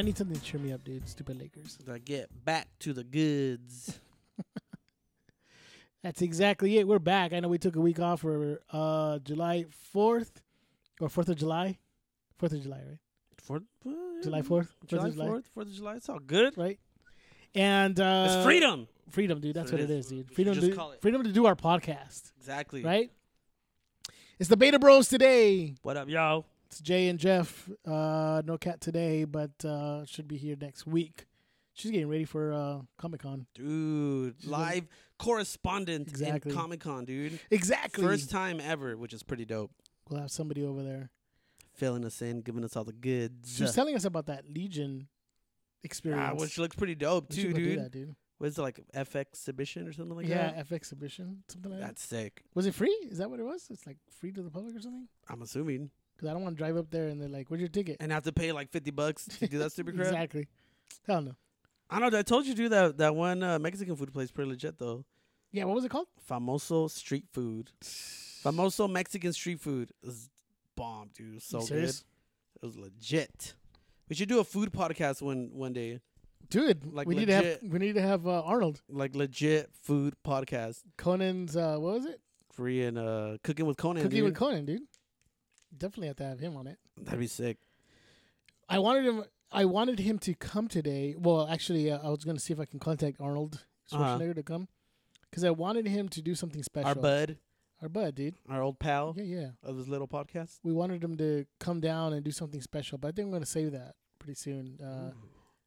I need something to cheer me up, dude. Stupid Lakers. That get back to the goods. That's exactly it. We're back. I know we took a week off for uh July 4th or 4th of July. 4th of July, right? Fourth, July 4th? 4th July of July, Fourth, Fourth of July. It's all good. right? And uh it's freedom. Freedom, dude. That's what what it it is. is, dude. Freedom just to, call it. freedom to do our podcast, Exactly. right? It's the Beta Bros today. What up, y'all? It's Jay and Jeff. Uh, no cat today, but uh, should be here next week. She's getting ready for uh, Comic Con. Dude, She's live correspondent Exactly. in Comic Con, dude. Exactly. First time ever, which is pretty dope. we'll have somebody over there. Filling us in, giving us all the goods. She was telling us about that Legion experience. Ah, which looks pretty dope too, dude. that, dude. What is it like F exhibition or something like that? yeah, that? F exhibition, something like that. That's sick. Was it free? Is that what it was? It's like free to the public or something? I'm assuming. Because I don't want to drive up there and they're like, "Where's your ticket?" And have to pay like fifty bucks to do that stupid crap. exactly. Hell no. I know. I told you, to do That that one uh, Mexican food place pretty legit though. Yeah, what was it called? Famoso street food. Famoso Mexican street food is bomb, dude. So good. serious? It was legit. We should do a food podcast one one day, Dude, Like we need to have we need to have uh, Arnold like legit food podcast. Conan's. Uh, what was it? Korean uh, cooking with Conan. Cooking dude. with Conan, dude. Definitely have to have him on it. That'd be sick. I wanted him. I wanted him to come today. Well, actually, uh, I was going to see if I can contact Arnold Uh-huh. To come because I wanted him to do something special. Our bud, our bud, dude. our old pal Yeah, yeah. of this little podcast. We wanted him to come down and do something special, but I think I'm going to save that pretty soon. Uh,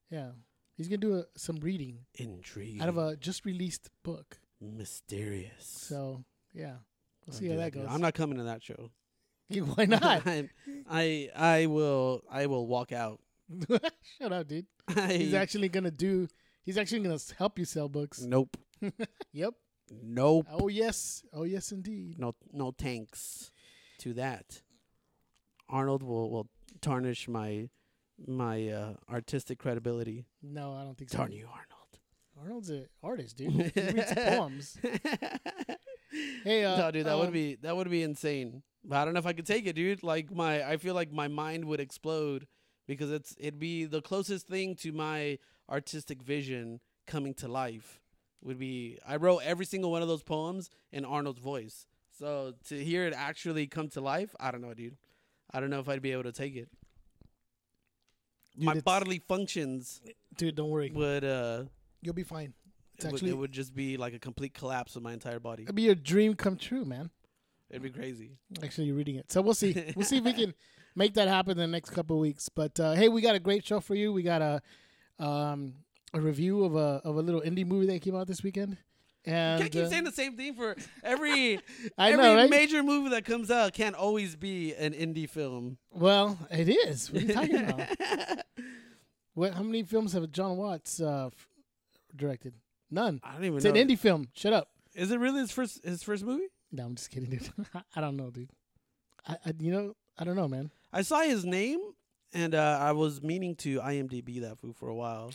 yeah, he's going to do a, some reading Intriguing. out of a just released book. mysterious. So yeah, we'll I'll see how that dude. goes. I'm not coming to that show. Why not? I, I I will I will walk out. Shut up, dude. I, He's actually gonna do. He's actually gonna help you sell books. nope. Yep. Nope. Oh yes. Oh yes, indeed. No no thanks to that. Arnold will will tarnish my my uh, artistic credibility. No, I don't think so. Darn you, Arnold. Arnold's an artist, dude. He reads poems. Hey, uh, no, dude, that would um, be that would be insane. But I don't know if I could take it, dude. Like my, I feel like my mind would explode because it's it'd be the closest thing to my artistic vision coming to life. Would be I wrote every single one of those poems in Arnold's voice. So to hear it actually come to life, I don't know, dude. I don't know if I'd be able to take it. Dude, my bodily functions dude. Don't worry. would uh You'll be fine. It's it would, it would just be like a complete collapse of my entire body. It'd be your dream come true, man. It'd be crazy. Actually, you're reading it, so we'll see. We'll see if we can make that happen in the next couple of weeks. But uh, hey, we got a great show for you. We got a um, a review of a of a little indie movie that came out this weekend. And can't keep uh, saying the same thing for every I every know, right? major movie that comes out. Can't always be an indie film. well, it is. What are you talking about? What? How many films have Jon Watts uh, f- directed? None. I don't even It's know. an indie film. Shut up. Is it really his first his first movie? No, I'm just kidding, dude. I don't know, dude. I, I you know I don't know, man. I saw his name and uh, I was meaning to IMDb that food for a while,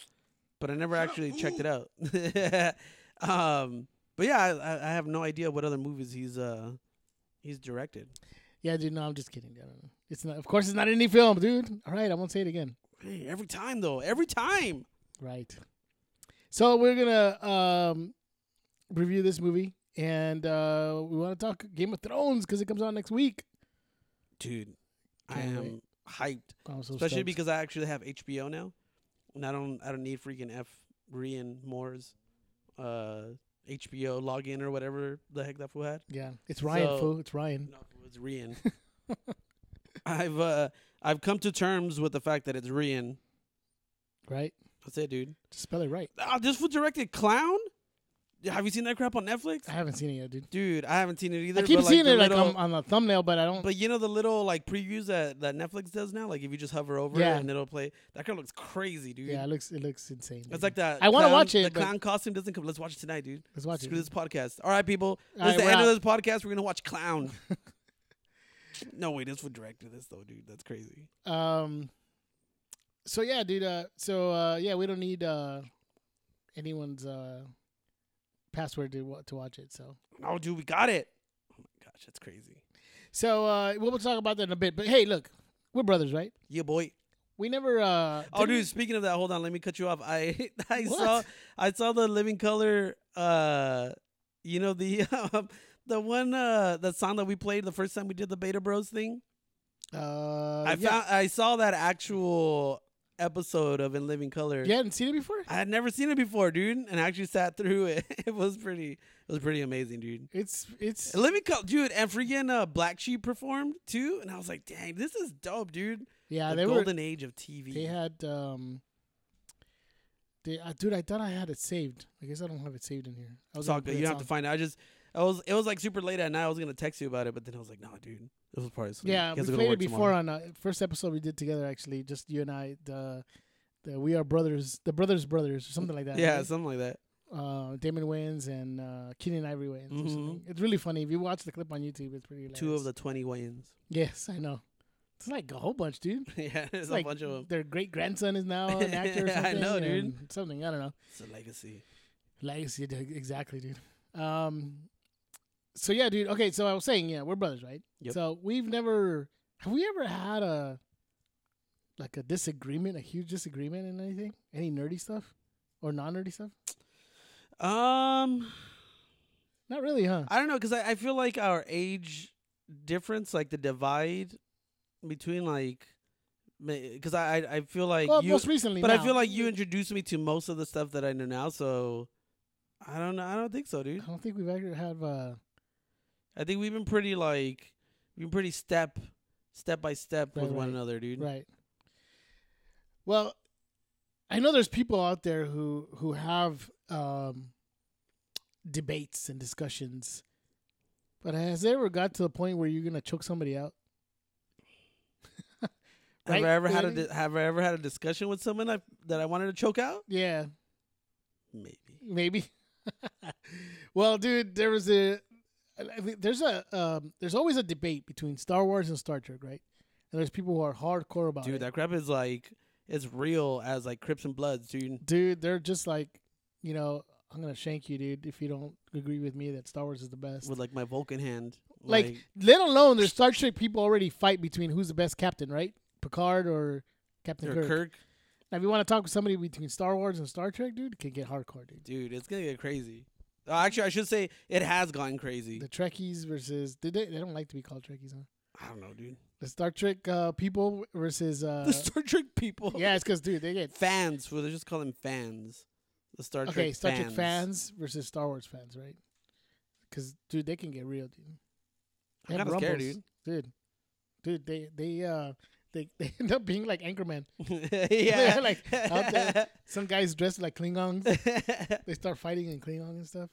but I never actually checked it out. um, but yeah, I, I have no idea what other movies he's uh he's directed. Yeah, dude. No, I'm just kidding. I don't know. It's not. Of course, it's not an indie film, dude. All right, I won't say it again. Hey, every time though, every time. Right. So we're gonna um, review this movie, and uh, we want to talk Game of Thrones because it comes out next week. Dude, I Can't am wait. hyped. I'm so especially stoked. because I actually have HBO now, and I don't I don't need freaking F Rian Moore's uh HBO login or whatever the heck that fool had. yeah, it's Ryan. So- fool. It's Ryan. No, it's Rian. I've uh I've come to terms with the fact that it's Rian. Right. That's it, dude. Just spell it right. Ah, this fool directed Clown. Have you seen that crap on Netflix? I haven't seen it yet, dude. Dude, I haven't seen it either. I keep like, seeing the it like on, on the thumbnail, but I don't. But you know the little like previews that, that Netflix does now, like if you just hover over Yeah. it and it'll play. That crap looks crazy, dude. yeah, it looks it looks insane. It's dude. like that. I wanna watch it, The clown costume doesn't come. Let's watch it tonight, dude. Let's watch Screw it. this podcast. All right, people. All This right, is the end out. of this podcast. We're gonna watch Clown. no way, this would direct this though, dude. That's crazy. Um. So yeah, dude. Uh. So uh. Yeah, we don't need uh. Anyone's uh. Password to wa- to watch it. So Oh, dude, we got it. Oh my gosh, that's crazy. So uh, we'll talk about that in a bit. But hey, look, we're brothers, right? Yeah, boy. We never. Uh, Oh, didn't- dude. Speaking of that, hold on. Let me cut you off. I I What? saw I saw the Living Color. Uh, you know the um, the one uh that song that we played the first time we did the Beta Bros thing. Uh, I yeah. found I saw that actual episode of In Living Color. You hadn't seen it before? I had never seen it before, dude, and I actually sat through it. It was pretty. It was pretty amazing, dude. It's it's And Living Color, dude, and freaking uh, Black Sheep performed too, and I was like, dang, this is dope, dude. yeah. the They were golden age of TV. they had um. They, uh, dude, I thought I had it saved. I guess I don't have it saved in here. I was It's all good. You don't have to find it. I just, I was, it was like super late at night. I was gonna text you about it, but then I was like, no, dude, it was sleep. Yeah, we played it before tomorrow. on uh, first episode we did together. Actually, just you and I. The the we are brothers, the brothers brothers or something like that. Yeah, right? something like that. uh, Damon Wayans and uh, Keenen Ivory Wayans. Mhm. It's really funny. If you watch the clip on YouTube, it's pretty. Hilarious. Two of the twenty Wayans. Yes, I know. It's like a whole bunch, dude. yeah, there's It's a like bunch of them. their great grandson is now an actor. Or I know, dude. Something I don't know. It's a legacy. Legacy, exactly, dude. Um, so yeah, dude. Okay, so I was saying, yeah, we're brothers, right? Yep. So we've never have we ever had a like a disagreement, a huge disagreement in anything, any nerdy stuff or non nerdy stuff? Um, Not really, huh? I don't know because I, I feel like our age difference, like the divide between like, because I, I feel like well, you, most recently, but I feel like you introduced me to most of the stuff that I know now. So I don't know. I don't think so, dude. I don't think we've ever had. Uh, I think we've been pretty like we've been pretty step step by step Right, with one another, dude. Right. Well, I know there's people out there who who have um, debates and discussions, but has it ever got to the point where you're gonna choke somebody out? Have I ever had a di- have I ever had a discussion with someone I, that I wanted to choke out? Yeah, Maybe. maybe. well, dude, there was a there's a um, there's always a debate between Star Wars and Star Trek, right? And there's people who are hardcore about Dude, it. that crap is like it's real as like Crips and Bloods, dude. dude, they're just like, you know, I'm gonna shank you, dude, if you don't agree with me that Star Wars is the best. With like my Vulcan hand. Like, let alone there's Star Trek people already fight between who's the best captain, right? Picard or Captain or Kirk. Kirk. Now, if you want to talk with somebody between Star Wars and Star Trek, dude, it can get hardcore, dude. Dude, it's gonna get crazy. Uh, actually, I should say it has gone crazy. The Trekkies versus did they? They don't like to be called Trekkies, huh? I don't know, dude. The Star Trek uh, people versus uh, the Star Trek people. yeah, it's because dude, they get fans. Well, they just call them fans. The Star Trek. okay. Star fans. Trek fans versus Star Wars fans, right? Because dude, they can get real, dude. They I'm kind of scared, rumbles. dude. Dude, they they uh they they end up being like Anchorman. yeah, Like, out there. Some guys dressed like Klingons. they start fighting in Klingon and stuff.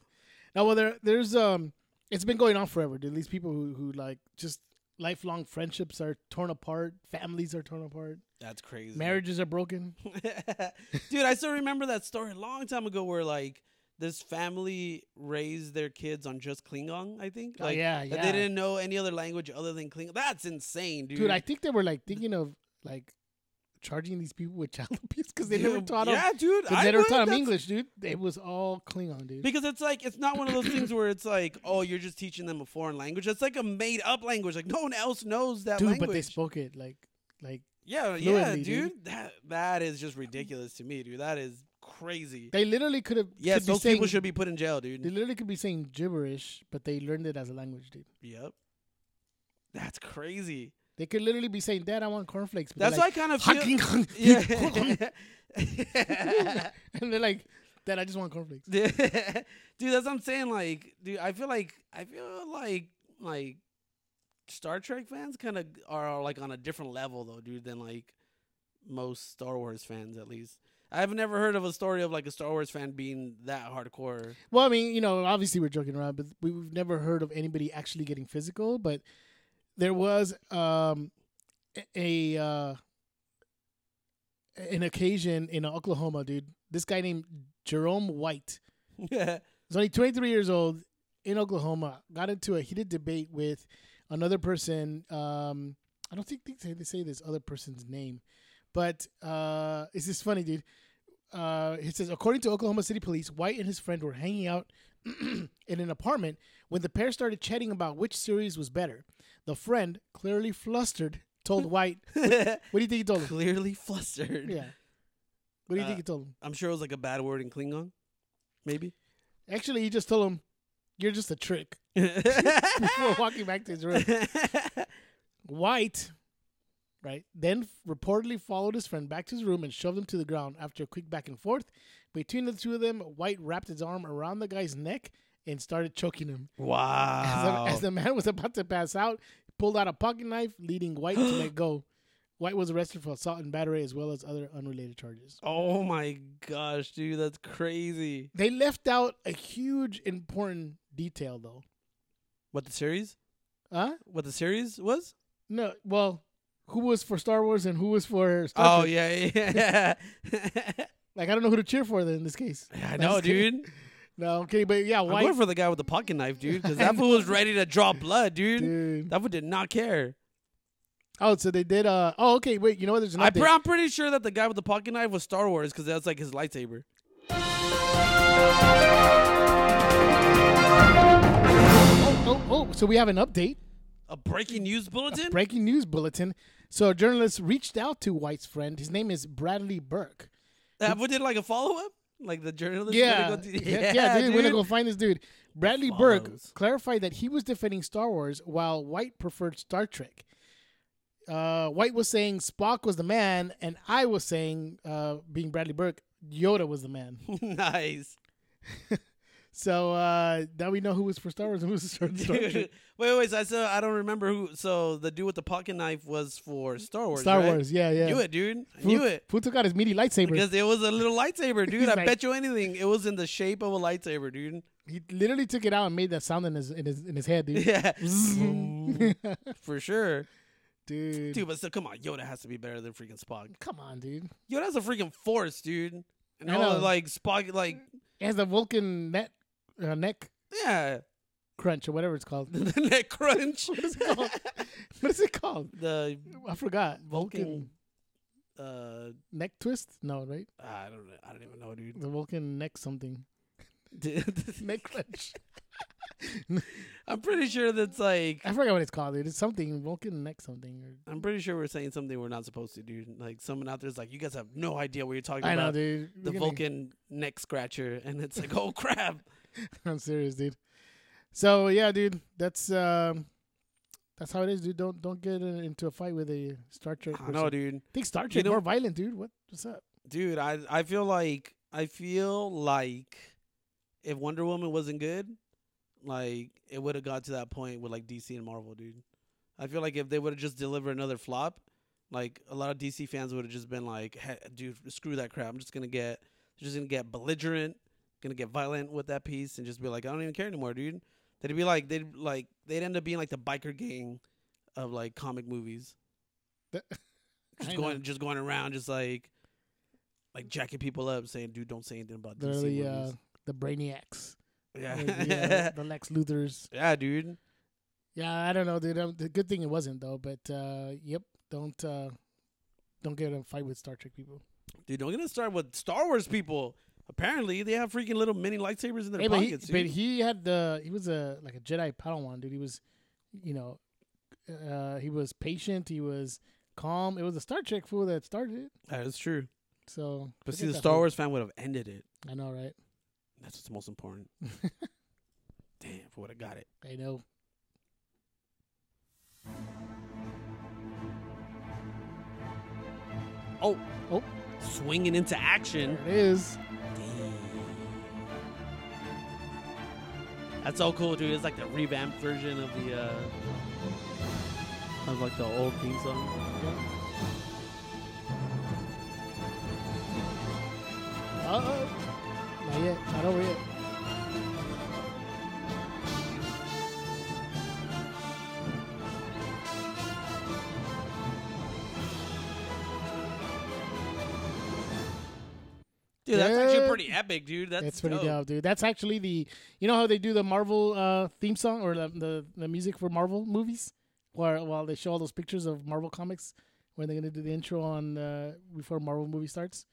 Now, well, there, there's um, it's been going on forever. Dude. These people who who like just lifelong friendships are torn apart, families are torn apart, That's crazy. marriages are broken. Dude, I still remember that story a long time ago where like this family raised their kids on just Klingon, I think. Oh, Like yeah, yeah. they didn't know any other language other than Klingon. That's insane, dude. Dude, I think they were like thinking of like charging these people with child abuse because they never taught them. Yeah, dude. They I never would, taught them English, dude. It was all Klingon, dude. Because it's like it's not one of those things where it's like, oh, you're just teaching them a foreign language. It's like a made up language. Like no one else knows that Dude, language. but they spoke it like like yeah, yeah, dude. dude. That that is just ridiculous to me, dude. That is crazy. they literally could have. Yes, could those saying, people should be put in jail, dude. They literally could be saying gibberish, but they learned it as a language, dude. Yep. That's crazy. They could literally be saying, "Dad, I want cornflakes." But That's they're why I kind of feel. Yeah. and they're like, "Dad, I just want cornflakes." dude, that's what I'm saying. Like, dude, I feel like I feel like like Star Trek fans kind of are like on a different level though, dude, than like most Star Wars fans at least. I've never heard of a story of like a Star Wars fan being that hardcore. Well, I mean, you know, obviously we're joking around, but we- we've never heard of anybody actually getting physical. But there was um, a uh, an occasion in Oklahoma, dude. This guy named Jerome White. yeah, He's only 23 years old in Oklahoma. Got into a heated debate with another person. Um, I don't think they say, they say this other person's name, but uh, it's just funny, dude. Uh, it says, according to Oklahoma City Police, White and his friend were hanging out in an apartment when the pair started chatting about which series was better. The friend, clearly flustered, told White. what do you think he told him? Clearly flustered. Yeah. What do you Uh, think he told him? I'm sure it was like a bad word in Klingon. Maybe. Actually, he just told him, "You're just a trick." Before walking back to his room, White, right, then reportedly followed his friend back to his room and shoved him to the ground. After a quick back and forth between the two of them, White wrapped his arm around the guy's neck and started choking him. As the, wow. as the man was about to pass out, he pulled out a pocket knife, leading White to let go. White was arrested for assault and battery as well as other unrelated charges. oh my gosh, dude, that's crazy. They left out a huge important detail though. What the series? Huh? What the series was? No, well, who was for Star Wars and who was for Star Oh Trek? yeah, yeah. Like I don't know who to cheer for then in this case. I No, know, just kidding. dude. No, I'm kidding, but yeah, I'm White going for the guy with the pocket knife, dude, because that fool was ready to draw blood, dude. dude. That fool did not care. Oh, so they did uh oh okay, wait, you know what there's an I update. pre- I'm pretty sure that the guy with the pocket knife was Star Wars because that's like his lightsaber. oh, oh, oh, so we have an update. A breaking news bulletin. Breaking news bulletin. So a journalist reached out to White's friend. His name is Bradley Burke. That fool did like a follow up, like the journalist. Yeah, to- yeah, yeah, dude, We're gonna go find this dude. Bradley Burke clarified that he was defending Star Wars while White preferred Star Trek. Uh, White was saying Spock was the man, and I was saying, uh, being Bradley Burke, Yoda was the man. nice. So uh, now we know who was for Star Wars and who was for Star. Trek. Wait, wait. So I, so I don't remember who. So the dude with the pocket knife was for Star Wars. Star right? Wars, yeah, yeah. Knew it, dude. I Who, knew it. Who took out his meaty lightsaber? Because it was a little lightsaber, dude. I like- bet you anything. It was in the shape of a lightsaber, dude. he literally took it out and made that sound in his in his in his head, dude. Yeah. For sure. dude. Dude, but still, come on. Yoda has to be better than freaking Spock. come on, dude. Yoda has a freaking force, dude. And I all the, know. like Spock, like, It has the Vulcan net uh, neck yeah. crunch or whatever it's called. the neck crunch. what is it called? what is it called? the I forgot. Vulcan, uh, neck twist? No, right? I don't. I don't even know, dude. The Vulcan neck something. Neck crunch. I'm pretty sure that's like. I forgot what it's called, dude. It's something Vulcan neck something. Or, I'm pretty sure we're saying something we're not supposed to, dude. Like someone out there's like, you guys have no idea what you're talking I know, about. dude. The We're gonna- Vulcan neck scratcher, and it's like, oh crap. I'm serious, dude. So yeah, dude. That's um, that's how it is, dude. Don't don't get into a fight with a Star Trek. I person. know, dude. I think Star Trek know- more violent, dude. What what's up? Dude, I I feel like I feel like if Wonder Woman wasn't good, like it would have got to that point with like DC and Marvel, dude. I feel like if they would have just delivered another flop, like a lot of DC fans would have just been like, hey, "Dude, screw that crap. I'm just gonna get, just gonna get belligerent, gonna get violent with that piece, and just be like, I don't even care anymore, dude." They'd be like, they'd like, they'd end up being like the biker gang of like comic movies, I just know. going, just going around, just like, like jacking people up, saying, "Dude, don't say anything about They're DC the uh, movies." the Brainiacs, Yeah, the, uh, the Lex Luthors. yeah, dude. Yeah, I don't know, dude. Um, the good thing it wasn't though. But uh, yep, don't uh, don't get in a fight with Star Trek people. Dude, don't get to start with Star Wars people. Apparently, they have freaking little mini lightsabers in their Hey, but he, but he had the he was a like a Jedi Padawan, dude. He was, you know, uh, he was patient. He was calm. It was a Star Trek fool that started it. that is true. So, But see, the Star fool. Wars fan would have ended it. I know, right? That's what's most important. Damn, if I would have got it. I know. Oh, Oh. swinging into action. There it is. That's so cool, dude. It's like the revamped version of the uh of like the old theme song. Uh oh. Not yet. Not over yet. Dude, that's actually pretty epic, dude. That's, That's, pretty dope. dope, dude. That's actually the you know how they do the Marvel uh, theme song or the, the the music for Marvel movies, where while they show all those pictures of Marvel comics when they're gonna do the intro on uh, before Marvel movie starts.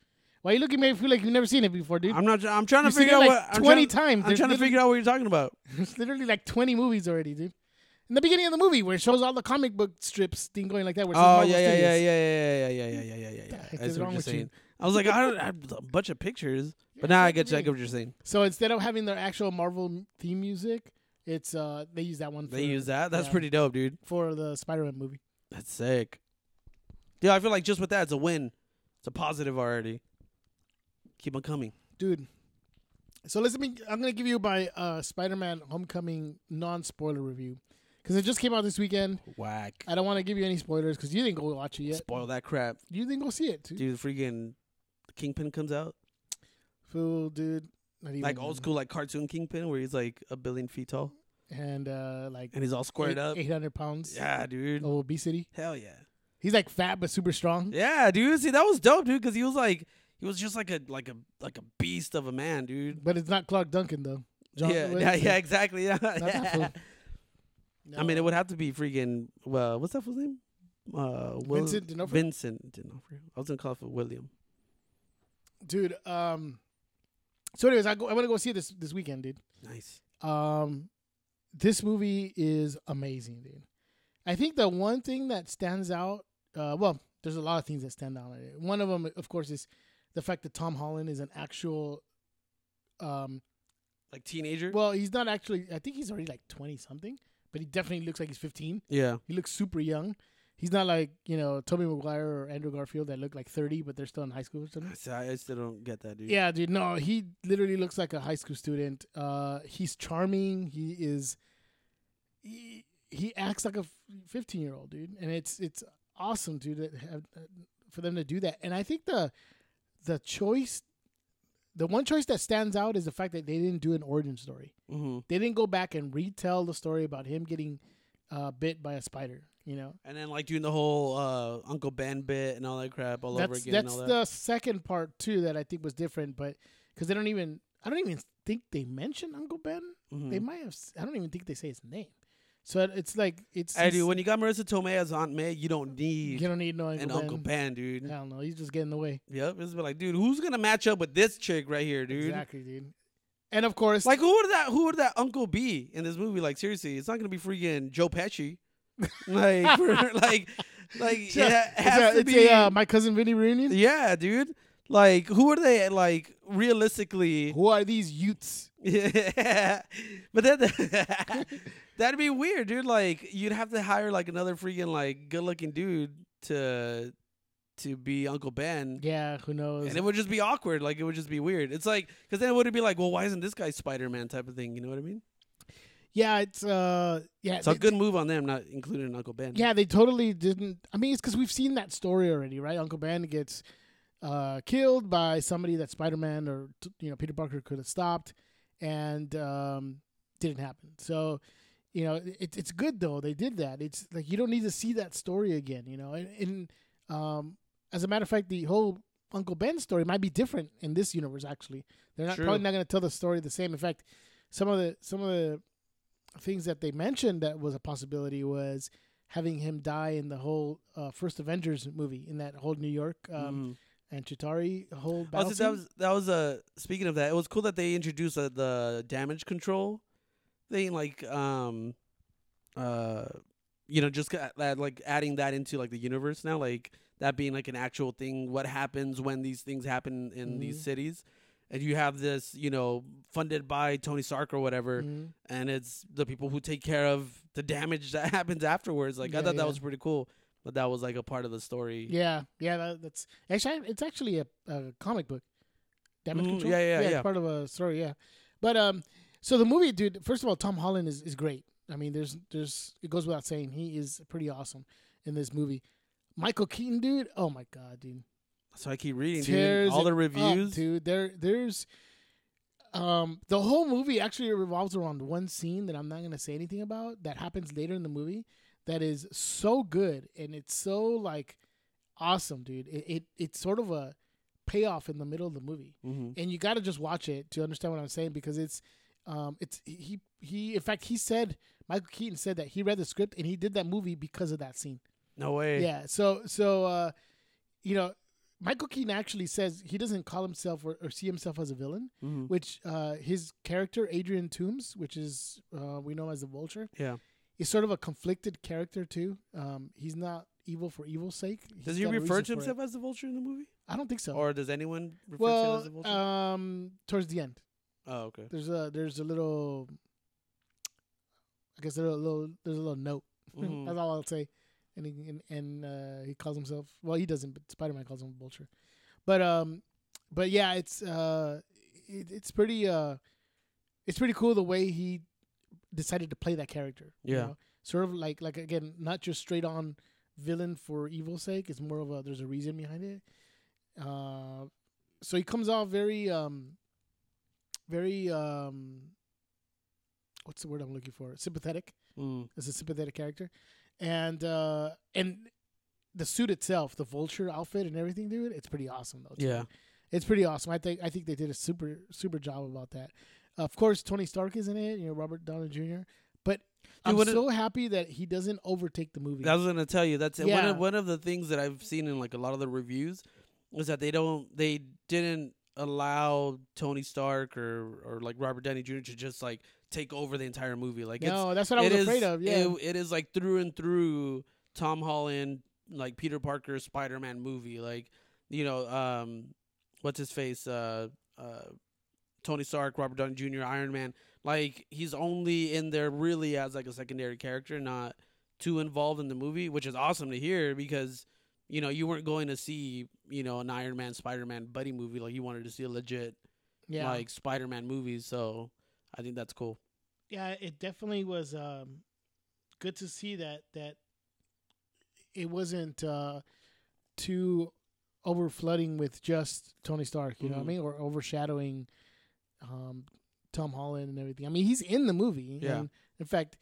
Why you looking at me? I feel like you've never seen it before, dude. I'm not. I'm trying to You've figure out like what. I'm 20 trying, times. I'm There's trying to figure out what you're talking about. There's literally like 20 movies already, dude. in the beginning of the movie where it shows all the comic book strips thing going like that. Where it says Oh Marvel yeah, yeah, yeah, yeah, yeah, yeah, yeah, yeah, yeah, yeah, yeah, yeah. heck I is see what wrong with you? Saying. I was like, I, don't, I have a bunch of pictures, but Yeah, now I get to you. I get what you're saying. So instead of having their actual Marvel theme music, it's uh they use that one. For, They use that. That's yeah, pretty dope, dude. for the Spider-Man movie. That's sick. Yeah, I feel like just with that, it's a win. It's a positive already. Keep on coming. dude. So listen, me. I'm gonna give you my uh, Spider-Man: Homecoming non-spoiler review because it just came out this weekend. Whack. I don't want to give you any spoilers because you didn't go watch it yet. Spoil that crap, You didn't go see it, too. dude. Freaking Kingpin comes out fool, dude. Not even, like old school, like cartoon Kingpin, where he's like a billion feet tall and uh, like and he's all squared up. eight hundred pounds. Yeah, dude. of obesity. Hell yeah. He's like fat but super strong. Yeah, dude. See, that was dope, dude, because he was like, he was just like a like a like a beast of a man, dude. But it's not Clarke Duncan though. John, yeah, yeah, yeah, exactly. Yeah. That fool. I mean, it would have to be freaking. Well, what's that fool's name? Uh, Will, Vincent D'Onofrio? Vincent D'Onofrio. I was gonna call it for William. Dude. Um. So, anyways, I go. I want to go see this this weekend, dude. Nice. Um, this movie is amazing, dude. I think the one thing that stands out, uh, well, there's a lot of things that stand out. One of them, of course, is the fact that Tom Holland is an actual. Um, Like teenager. well, he's not actually. I think he's already like twenty something, but he definitely looks like he's fifteen. yeah. He looks super young. He's not like you know Tobey Maguire or Andrew Garfield that look like thirty, but they're still in high school or something. I still- I still don't get that, dude. Yeah, dude. No, he literally looks like a high school student. Uh, he's charming. He is. He, he acts like a fifteen year old dude, and it's it's awesome, dude. That have, uh, for them to do that, and I think the the choice, the one choice that stands out is the fact that they didn't do an origin story. Mm-hmm. They didn't go back and retell the story about him getting uh, bit by a spider. You know, And then like doing the whole uh, Uncle Ben bit and all that crap all over again. that's all that. the second part too that I think was different, but because they don't even I don't even think they mention Uncle Ben. Mhm. They might have. s- I don't even think they say his name. So it's like it's. Hey, it's- dude, when you got Marisa Tomei as Aunt May, you don't need you don't need no Uncle an Ben. Uncle Ben, dude. Hell no, he's just getting in the way. Yep, it's like, dude, who's gonna match up with this chick right here, dude? Exactly, dude. And of course, Like, who would that? Who would that uncle be in this movie? Like, seriously, it's not gonna be freaking Joe Pesci. like, for, like, like it it's, has a, to be. a uh, my cousin Vinny reunion. yeah, dude. Like, who are they? Like, realistically, Who are these youths? yeah. But then that'd be weird, dude. Like, you'd have to hire like another freaking like good-looking dude to to be Uncle Ben. Yeah, who knows? And it would just be awkward. Like it would just be weird. It's like because then it would be like, well, why isn't this guy Spider Man type of thing? You know what I mean? Yeah, it's uh, yeah, a they- good move on them, not including Uncle Ben. Yeah, they totally didn't. I mean, it's because we've seen that story already, right? Uncle Ben gets uh, killed by somebody that Spider Man or you know Peter Parker could have stopped, and um, didn't happen. So, you know, it, it's good though they did that. It's like you don't need to see that story again. You know, and, and um, as a matter of fact, the whole Uncle Ben story might be different in this universe. Actually, they're not True. probably not going to tell the story the same. In fact, some of the some of the things that they mentioned that was a possibility was having him die in the whole uh, first Avengers movie in that whole New York um, Mhm. and Chitauri whole Oh, battle so that was that was uh speaking of that, it was cool that they introduced uh, the damage control thing, like um, uh, you know, just like adding that into like the universe now, like that being like an actual thing. What happens when these things happen in these Mhm. cities? And you have this, you know, funded by Tony Stark or whatever, Mhm. and it's the people who take care of the damage that happens afterwards. Like I Yeah, thought that was pretty cool, but that was like a part of the story. Yeah, yeah, that, that's actually it's actually a, a comic book. Damage Mhm, control. yeah, yeah, It's yeah. part of a story. Yeah, but um, so the movie, dude. First of all, Tom Holland is, is great. I mean, there's there's it goes without saying he is pretty awesome in this movie. Michael Keaton, dude. Oh my god, dude. So I keep reading, dude. All the it up, reviews. dude. There, there's, um, the whole movie actually revolves around one scene that I'm not gonna say anything about that happens later in the movie. That is so good and it's so like awesome, dude. It, it it's sort of a payoff in the middle of the movie, hmm and you got to just watch it to understand what I'm saying because it's, um, it's he he. In fact, he said Michael Keaton said that he read the script and he did that movie because of that scene. No way. Yeah. So so uh, you know, Michael Keaton actually says he doesn't call himself or, or see himself as a villain, Mhm. which uh, his character Adrian Toomes, which is uh, we know as the Vulture, Yeah. is sort of a conflicted character too. Um, he's not evil for evil's sake. He's Does he refer to himself as the Vulture in the movie, I don't think so. or does anyone refer to him as the Vulture? um, towards the end, oh, okay. there's a there's a little. I guess there's a little there's a little note. Mhm. That's all I'll say. And he and, and uh, he calls himself well he doesn't but Spider Man calls him Vulture, but um, but yeah it's uh, it, it's pretty uh, it's pretty cool the way he decided to play that character. you Yeah. know? sort of like like again not just straight on villain for evil's sake. It's more of a there's a reason behind it. Uh, so he comes off very um, very um, what's the word I'm looking for? Sympathetic Mm. as a sympathetic character, and uh, and the suit itself, the vulture outfit and everything, dude, it's pretty awesome though. too. Yeah. it's pretty awesome. I think I think they did a super super job about that. Of course, Tony Stark is in it. You know, Robert Downey Jr. But I'm what it- so happy that he doesn't overtake the movie. I was gonna tell you that's one of one of the things that I've seen in like a lot of the reviews is that they don't they didn't allow Tony Stark or or like Robert Downey Jr. to just like take over the entire movie. Like it's no, that's what I was is- afraid of. Yeah, it, it is like through and through Tom Holland, like Peter Parker Spider Man movie. Like you know, um, what's his face? Uh, uh, Tony Stark, Robert Downey Jr., Iron Man. Like he's only in there really as like a secondary character, not too involved in the movie, which is awesome to hear because you know you weren't going to see you know an Iron Man Spider Man buddy movie like you wanted to see a legit yeah, like Spider Man movie. So I think that's cool. Yeah. It definitely was um, good to see that that it wasn't uh, too over flooding with just Tony Stark. You know what I Mhm. mean, or overshadowing um, Tom Holland and everything. I mean, he's in the movie. Yeah. And in fact,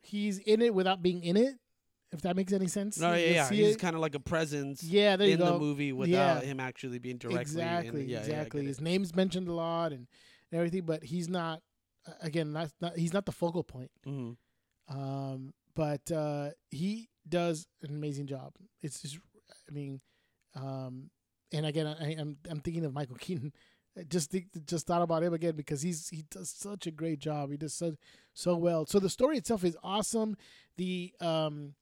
he's in it without being in it. If that makes any sense. No, yeah, yeah. He's kind of like a presence yeah, there you in the movie without Yeah. him actually being directly exactly, in. Yeah, exactly. His name's mentioned a lot and everything, but he's not. Again, that's not. He's not the focal point. Mhm. Um, but uh, he does an amazing job. It's just, I mean, um, and again, I, I'm I'm thinking of Michael Keaton. I just think, just thought about him again because he's he does such a great job. He does so so well. So the story itself is awesome. The um,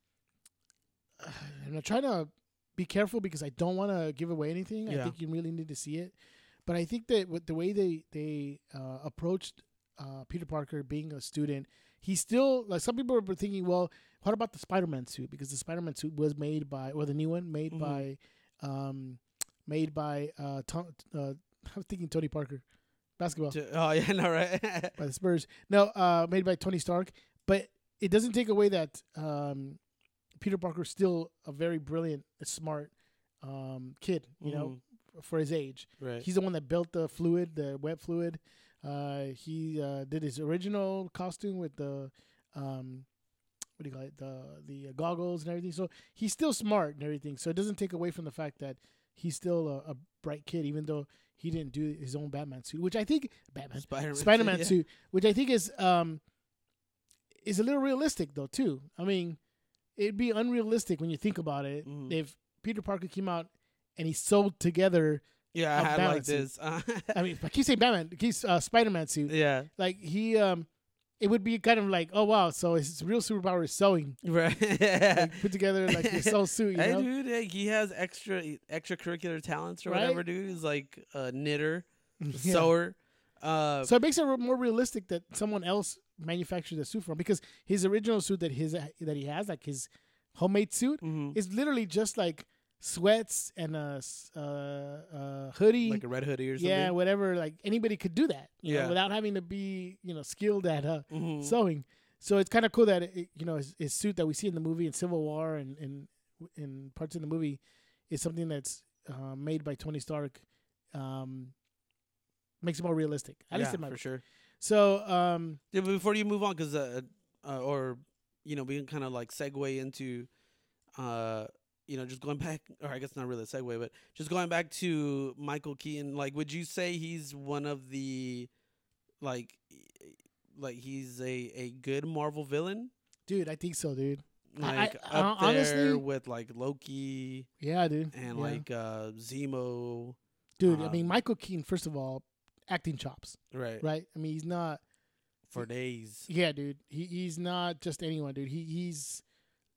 I'm trying to be careful because I don't want to give away anything. I think you really need to see it. But I think that with the way they they uh, approached uh, Peter Parker being a student, he's still like some people were thinking, well, what about the Spider-Man suit? Because the Spider-Man suit was made by, or the new one made Mhm. by, um, made by uh, Tom. Uh, I'm thinking Tony Parker, basketball oh yeah, no right. by the Spurs. No, uh, made by Tony Stark. But it doesn't take away that um, Peter Parker's still a very brilliant, smart um, kid. You know, for his age. Right. He's the one that built the fluid, the web fluid. Uh, he uh, did his original costume with the um, what do you call it? The the uh, goggles and everything. So he's still smart and everything. So it doesn't take away from the fact that he's still a, a bright kid, even though he didn't do his own Batman suit, which I think Batman Spider-Man. Spider Man yeah. suit, which I think is um is a little realistic though too. I mean, it'd be unrealistic when you think about it Mhm. if Peter Parker came out and he sewed together. Yeah, I had like this. Uh, I mean, I keep saying Batman, he's uh, Spider Man suit. yeah, Like he, um, it would be kind of like, oh wow, so his real superpower is sewing. right. Like, put together like a sew suit, you hey, know? dude, he has extra extracurricular talents or Right? whatever, dude. He's like a knitter, Yeah. sewer. Uh, So it makes it re- more realistic that someone else manufactured the suit for him because his original suit that his that he has, like his homemade suit, mhm. is literally just like sweats and a uh, uh, hoodie. like a red hoodie or something. yeah, whatever. Like anybody could do that. you know, Yeah. without having to be you know skilled at uh, Mhm. sewing. So it's kind of cool that it, you know his, his suit that we see in the movie in Civil War and in in parts of the movie is something that's uh, made by Tony Stark. Um, makes it more realistic. At yeah, least in my for sure. So um, Yeah, but before you move on, because uh, uh, or you know, we can kind of like segue into, uh, you know, just going back, or I guess not really a segue, but just going back to Michael Keaton. Like, would you say he's one of the, like, like he's a a good Marvel villain? dude, I think so, dude. I- I- Like I- up honestly- there with like Loki Yeah, dude. and Yeah. like uh Zemo, dude. I mean, um, Michael Keaton. First of all, acting chops, right? right? I mean, he's not for days. Yeah, dude. He he's not just anyone, dude. He he's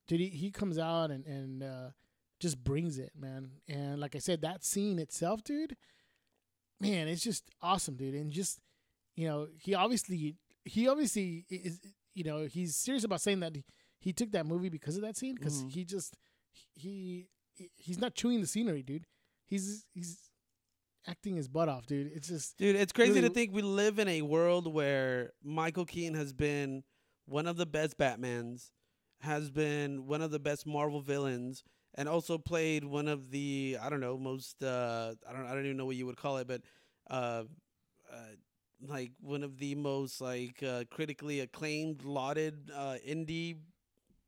dude. He, he comes out and and uh, just brings it, man. And like I said, that scene itself, dude. Man, it's just awesome, dude. And just you know, he obviously he obviously is you know he's serious about saying that he, he took that movie because of that scene because Mhm. he just he he's not chewing the scenery, dude. He's he's acting his butt off, dude. It's just Dude, it's crazy Really- to think we live in a world where Michael Keaton has been one of the best Batmans, has been one of the best Marvel villains, and also played one of the I don't know most uh, I don't I don't even know what you would call it, but uh, uh, like one of the most like uh, critically acclaimed, lauded uh, indie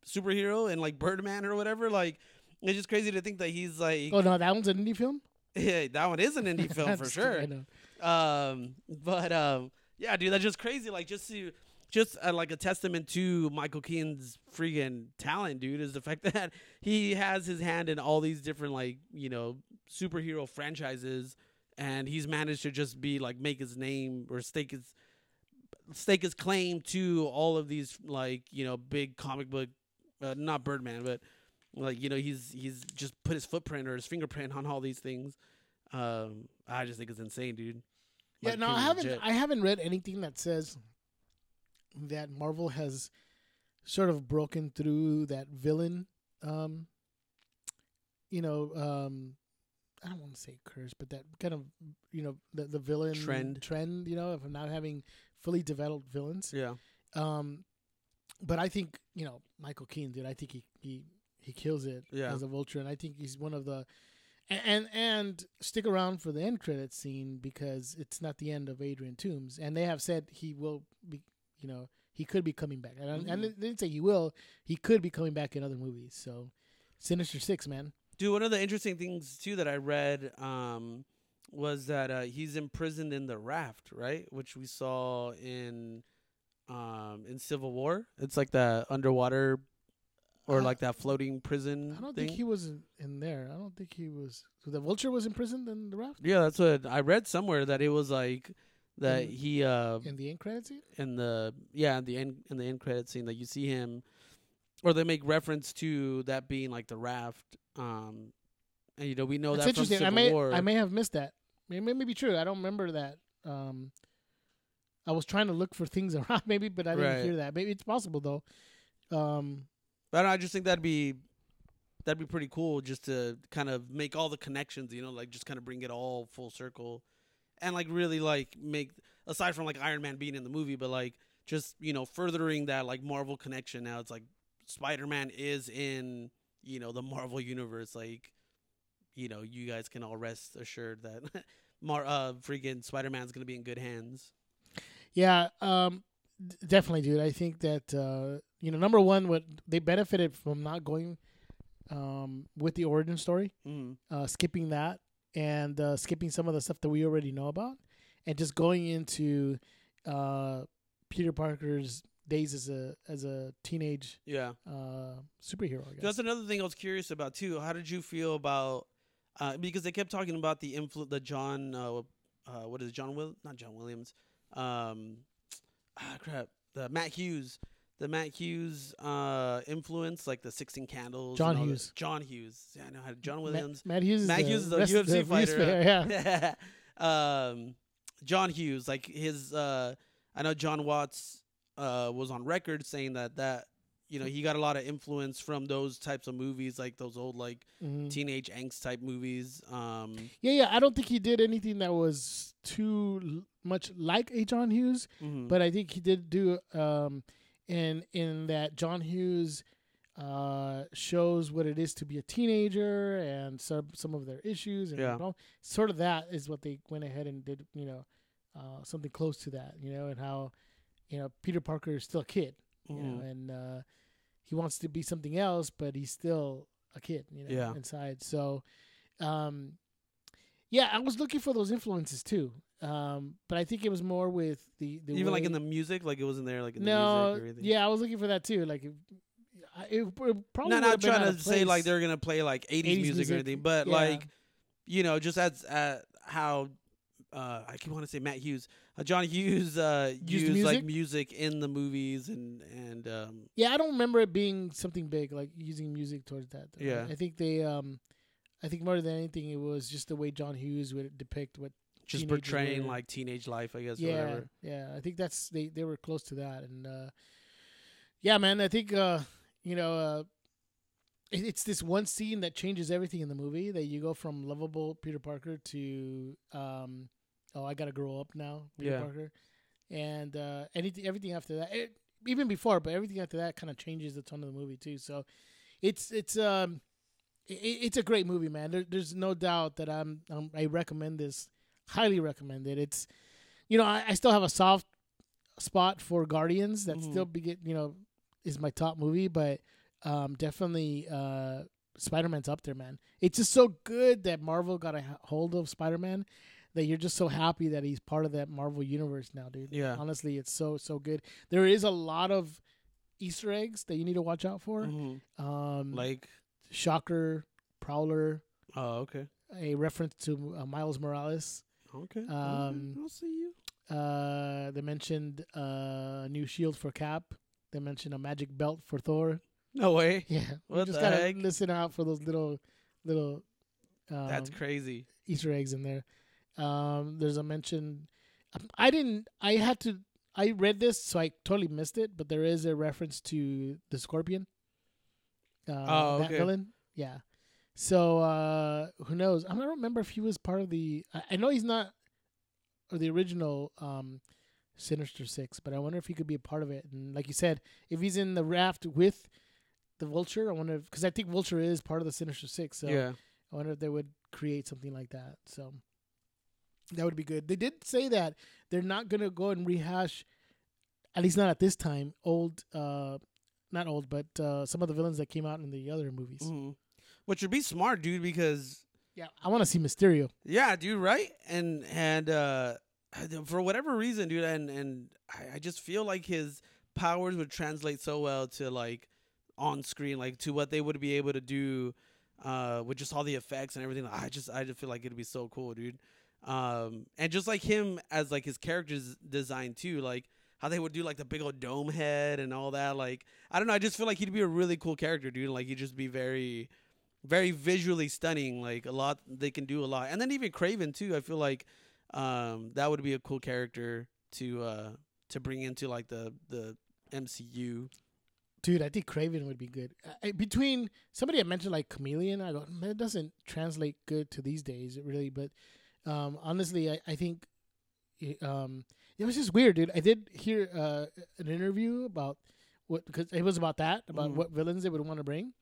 superhero and like Birdman or whatever. Like it's just crazy to think that he's like oh no, that one's an indie film. yeah, that one is an indie film for sure. I know. Um, but um, yeah, dude, that's just crazy. Like, just to, just uh, like a testament to Michael Keaton's freaking talent, dude, is the fact that he has his hand in all these different like you know superhero franchises, and he's managed to just be like make his name or stake his stake his claim to all of these like you know big comic book, uh, not Birdman, but like you know he's he's just put his footprint or his fingerprint on all these things. Um, I just think it's insane, dude. Yeah, Like, no, I haven't. legit. I haven't read anything that says that Marvel has sort of broken through that villain. Um, you know, um, I don't want to say curse, but that kind of you know the the villain Trend. trend. You know, of not having fully developed villains. Yeah, Um, but I think you know Michael Keane, dude. I think he he he kills it Yeah. as a vulture, and I think he's one of the. a- And and stick around for the end credit scene because it's not the end of Adrian Toomes, and they have said he will be, you know, he could be coming back. And, and Mhm. they didn't say he will; he could be coming back in other movies. So, Sinister Six, man. dude. One of the interesting things too that I read um, was that uh, he's imprisoned in the raft, right? Which we saw in um, in Civil War. It's like the underwater or like that floating prison. I don't thing. think he was in- in there. I don't think he was. So the Vulture was imprisoned in the raft Yeah, that's what I read somewhere that it was like that In- he uh in the end credit scene. in the yeah in the end in the end credit scene that you see him or they make reference to that being like the raft um and you know we know That's that from interesting. I may War I may have missed that. It may, may be true. I don't remember that. Um, I was trying to look for things around, maybe, but I didn't Right. hear that. Maybe it's possible though. Um, but I just think that'd be that'd be pretty cool just to kind of make all the connections you know like just kind of bring it all full circle and like really like make aside from like Iron Man being in the movie but like just you know furthering that like Marvel connection now it's like Spider-Man is in you know the Marvel universe like you know you guys can all rest assured that Mar uh freaking Spider-Man's going to be in good hands. yeah, um, d- definitely, dude. I think that uh, you know, number one, what they benefited from not going um, with the origin story, Mm. uh, skipping that, and uh, skipping some of the stuff that we already know about, and just going into uh, Peter Parker's days as a as a teenage Yeah. uh, superhero. I guess. That's another thing I was curious about too. How did you feel about uh, because they kept talking about the influ- the John uh, uh, what is it, John Will not John Williams um ah crap the Matt Hughes the Matt Hughes uh influence like the Sixteen Candles John and all that- Hughes. John Hughes yeah I know how John Williams Matt, Hughes. Is Matt the Hughes is the rest- UFC the fighter, player, yeah. um, John Hughes, like his, uh, I know Jon Watts uh, was on record saying that that you know he got a lot of influence from those types of movies, like those old like Mhm. teenage angst type movies. Um, Yeah, yeah. I don't think he did anything that was too l- much like a John Hughes, mhm. but I think he did do um, in in that John Hughes uh, shows what it is to be a teenager and some some of their issues and Yeah. sort of that is what they went ahead and did. You know, uh, something close to that. You know, and how you know Peter Parker is still a kid. You know, Mhm. and uh, he wants to be something else, but he's still a kid. You know, Yeah. inside. So, um, yeah, I was looking for those influences too. Um, but I think it was more with the, the even like in the music, like it wasn't there, like in the no, music or anything. yeah, I was looking for that too. Like, it, it, it probably not not been trying to say like they're gonna play like 80s, 80s music, music, or anything, but yeah. like you know, just as uh, how uh, I keep wanting to say Matt Hughes. Uh, John Hughes uh, Used used like music? music in the movies and and um, Yeah, I don't remember it being something big like using music towards that. though. Yeah. I think they um I think more than anything it was just the way John Hughes would depict what just portraying were- like teenage life, I guess. or yeah, whatever. yeah. I think that's they they were close to that, and uh, yeah, man. I think uh, you know uh, it, it's this one scene that changes everything in the movie. That you go from lovable Peter Parker to um, oh, I gotta grow up now, Peter Yeah. Parker, and uh, anything everything after that, it, even before, but everything after that kind of changes the tone of the movie too. So it's it's um. it's a great movie, man. There, there's no doubt that I'm, I'm I recommend this, highly recommend it. It's you know, I, I still have a soft spot for Guardians. That Mhm. still be you know is my top movie, but um, definitely uh, Spider Man's up there, man. It's just so good that Marvel got a hold of Spider Man that you're just so happy that he's part of that Marvel universe now, dude. Yeah. honestly, it's so so good. There is a lot of Easter eggs that you need to watch out for. Mhm. Um, Like, Shocker, Prowler, oh, okay, a reference to uh, Miles Morales. Okay. Um, I'll see you. Uh, they mentioned uh, a new shield for Cap. They mentioned a magic belt for Thor. No way. Yeah, What just the gotta heck? listen out for those little little um, That's crazy. Easter eggs in there. Um, there's a mention. um, I didn't. I had to. I read this, so I totally missed it. But there is a reference to the Scorpion. Uh, Oh, that okay. villain. Yeah. So uh, who knows? I don't remember if he was part of the. I, I know he's not, or the original um, Sinister Six, but I wonder if he could be a part of it. And like you said, if he's in the raft with the Vulture, I wonder because I think Vulture is part of the Sinister Six. So yeah. I wonder if they would create something like that. So that would be good. They did say that they're not gonna go and rehash, at least not at this time, old, uh, not old, but uh, some of the villains that came out in the other movies. Mhm. Which would be smart, dude, because Yeah, I want to see Mysterio. Yeah, dude, right? And and uh for whatever reason, dude, and and I, I just feel like his powers would translate so well to like on screen, like to what they would be able to do uh with just all the effects and everything. I just I just feel like it'd be so cool, dude. Um and just like him as like his character's design too, like how they would do like the big old dome head and all that. Like I don't know, I just feel like he'd be a really cool character, dude. Like he'd just be very very visually stunning. Like a lot, they can do a lot, and then even Kraven too. I feel like um, that would be a cool character to uh, to bring into like the the MCU. Dude, I think Kraven would be good. I, between somebody had mentioned like Chameleon, I go, man, it doesn't translate good to these days, really. But um, honestly, I, I think it, um, it was just weird, dude. I did hear uh, an interview about what because it was about that about Mhm. what villains they would want to bring,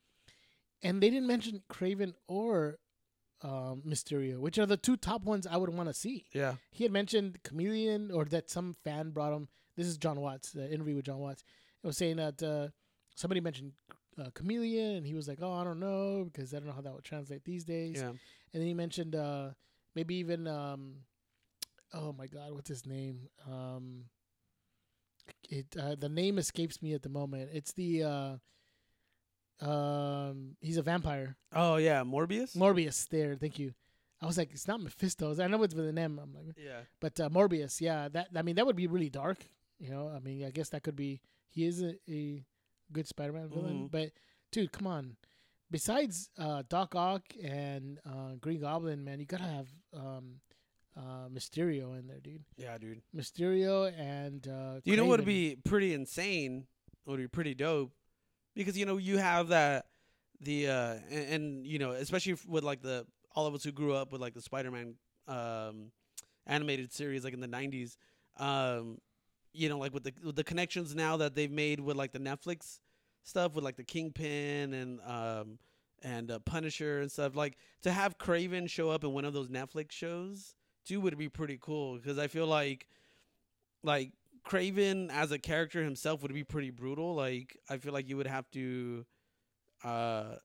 and they didn't mention Kraven or um, Mysterio, which are the two top ones I would want to see. Yeah, He had mentioned Chameleon, or that some fan brought him. This is Jon Watts, the interview with Jon Watts. It was saying that uh, somebody mentioned uh, Chameleon, and he was like, "Oh, I don't know because I don't know how that would translate these days." yeah. And then he mentioned uh, maybe even um, oh my God, what's his name? Um, it uh, the name escapes me at the moment. It's the uh, um, he's a vampire. Oh yeah, Morbius. Morbius. There, thank you. I was like, it's not Mephisto. I know it's with an M. I'm like, yeah, but uh, Morbius, yeah, that I mean that would be really dark. You know, I mean, I guess that could be. He is a, a good Spider-Man villain, Mhm. but dude, come on. Besides uh, Doc Ock and uh, Green Goblin, man, you gotta have um, uh, Mysterio in there, dude. yeah, dude. Mysterio and uh, You know what would be pretty insane? Would be pretty dope, because you know you have that the uh and, and you know especially with like the all of us who grew up with like the Spider-Man um animated series like in the 90s um you know like with the with the connections now that they've made with like the Netflix stuff with like the Kingpin and um and uh, Punisher and stuff like to have Kraven show up in one of those Netflix shows too would be pretty cool because I feel like like Kraven as a character himself would be pretty brutal. Like I feel like you would have to, uh,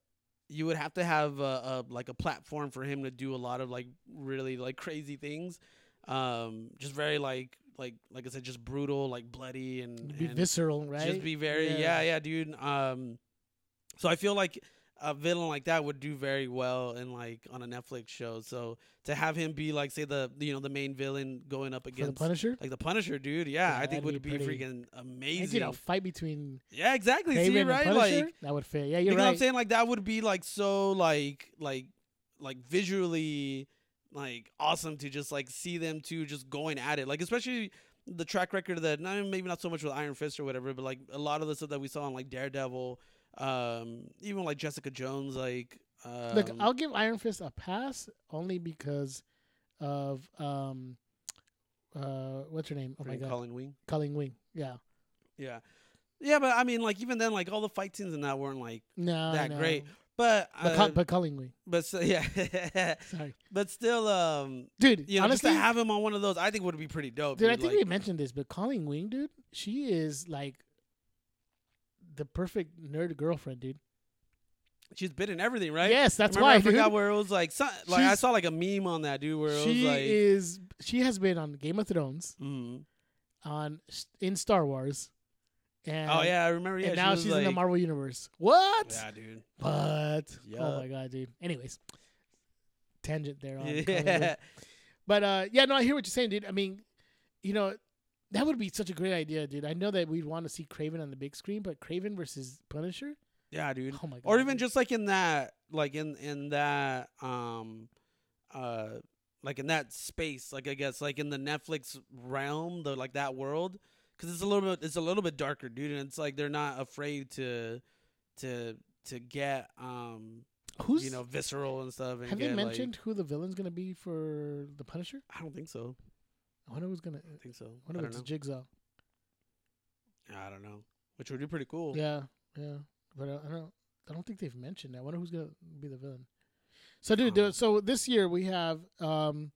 you would have to have a, a like a platform for him to do a lot of like really like crazy things. Um, just very like like like I said, just brutal, like bloody and, be and visceral, right? just be very Yeah. yeah. yeah dude. Um, so I feel like a villain like that would do very well in like on a Netflix show. So to have him be like say the you know the main villain going up For the Punisher. like the Punisher, dude. Yeah, Yeah, I think that'd be pretty- freaking And, amazing. you know, fight between yeah, exactly. See, right? Punisher. Like that would fit. Yeah, you're you're know what I'm saying? Like that would be like so like like like visually like awesome to just like see them two just going at it. Like especially the track record that not maybe not so much with Iron Fist or whatever, but like a lot of the stuff that we saw on like Daredevil, um, even like Jessica Jones, like um, Look, I'll give Iron Fist a pass only because of um, uh, what's her name? Oh my god, Colin Wing. Colleen Wing. Yeah, Yeah. Yeah, but I mean, like even then, like all the fight scenes in that weren't like no, that no. great. But But, uh, but Colleen Wing. but so, yeah, Sorry, but still, um, dude. you know, honestly, just to have him on one of those, I think would be pretty dope. dude, Dude, I think like, we mentioned this, but Colleen Wing, dude, she is like the perfect nerd girlfriend, dude. she's been in everything, right? Yes, that's Remember, why, I dude. forgot where it was like. Some, like I saw like a meme on that dude where it was She like, is. She has been on Game of Thrones, mhm. on in Star Wars, and oh yeah, I remember. Yeah, and now she's in the Marvel universe. What? Yeah, dude. But oh my god, dude. Anyways, tangent there. On Yeah, But uh, yeah, no, I hear what you're saying, dude. I mean, you know, that would be such a great idea, dude. I know that we'd want to see Kraven on the big screen, but Kraven versus Punisher. yeah, dude. Oh my god. or even dude. just like in that like in in that um uh like in that space like i guess like in the netflix realm the like that world because it's a little bit it's a little bit darker dude and it's like they're not afraid to to to get um who's you know visceral and stuff and have get, they like- mentioned who the villain's gonna be for the Punisher? i don't think so I wonder who's gonna. i think so I i wonder don't if it's know Jigsaw. i don't know which would be pretty cool Yeah, yeah, but uh, I don't. I don't think they've mentioned that. I wonder who's gonna be the villain. So, dude, Um, so this year we have. um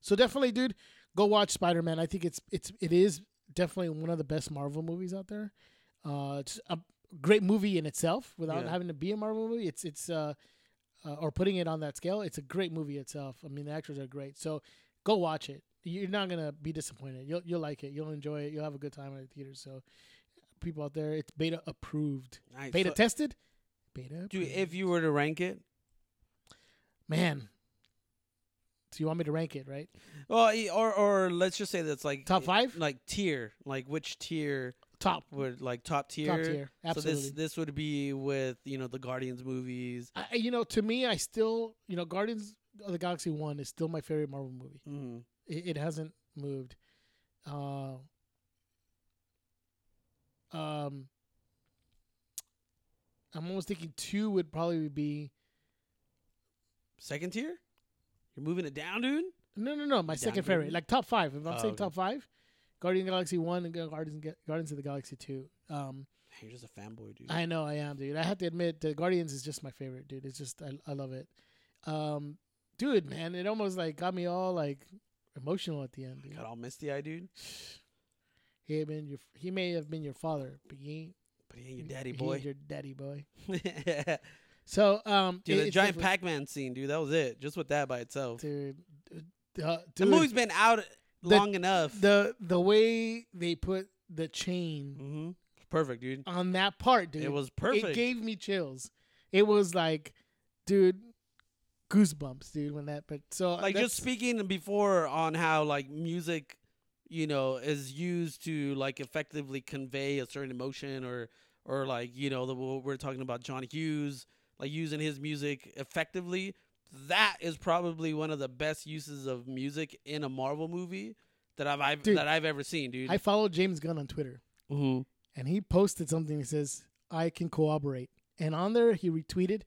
So definitely, dude, go watch Spider Man. I think it's it's it is definitely one of the best Marvel movies out there. Uh, it's a great movie in itself without Yeah. having to be a Marvel movie. It's it's uh, uh or putting it on that scale. It's a great movie itself. I mean, the actors are great. So go watch it. You're not gonna be disappointed. You'll you'll like it. You'll enjoy it. You'll have a good time at the theater. So people out there, it's beta approved. Nice. Beta So, tested? Beta. dude approved. if you were to rank it man. So you want me to rank it, right? well or or let's just say that's like Top five? like tier like which tier Top. would like top tier Top tier. Absolutely. So this this would be with you know the Guardians movies. I, you know, to me, I still, you know, Guardians of the Galaxy One is still my favorite Marvel movie. Mm. It, it hasn't moved. Uh, um, I'm almost thinking two would probably be Second tier? You're moving it down, dude. no, no, no. My Down second favorite, like top five. If I'm Oh, saying okay. top five, Guardian Galaxy One and Guardians Guardians of the Galaxy Two. Um, You're just a fanboy, dude. I know I am, dude. I have to admit, the Guardians is just my favorite, dude. It's just I, I love it. Um, dude, man, it almost like got me all like emotional at the end. Dude. Got all misty eyed, dude. He had been your he may have been your father, but he ain't But he ain't your daddy he boy. ain't your daddy boy. So um, it- the giant Pac-Man scene, dude. That was it. Just with that by itself. dude. Uh, the movie's been out The- long enough. the the way they put the chain mm-hmm. Perfect, dude. on that part, dude. It was perfect. It gave me chills. It was like, dude, goosebumps, dude. When that, but so like just speaking before on how like music you know is used to like effectively convey a certain emotion or or like you know the we're talking about John Hughes like using his music effectively that is probably one of the best uses of music in a Marvel movie that I've, I've Dude, that I've ever seen dude I follow James Gunn on Twitter. mm-hmm. and he posted something that says I can corroborate, and on there he retweeted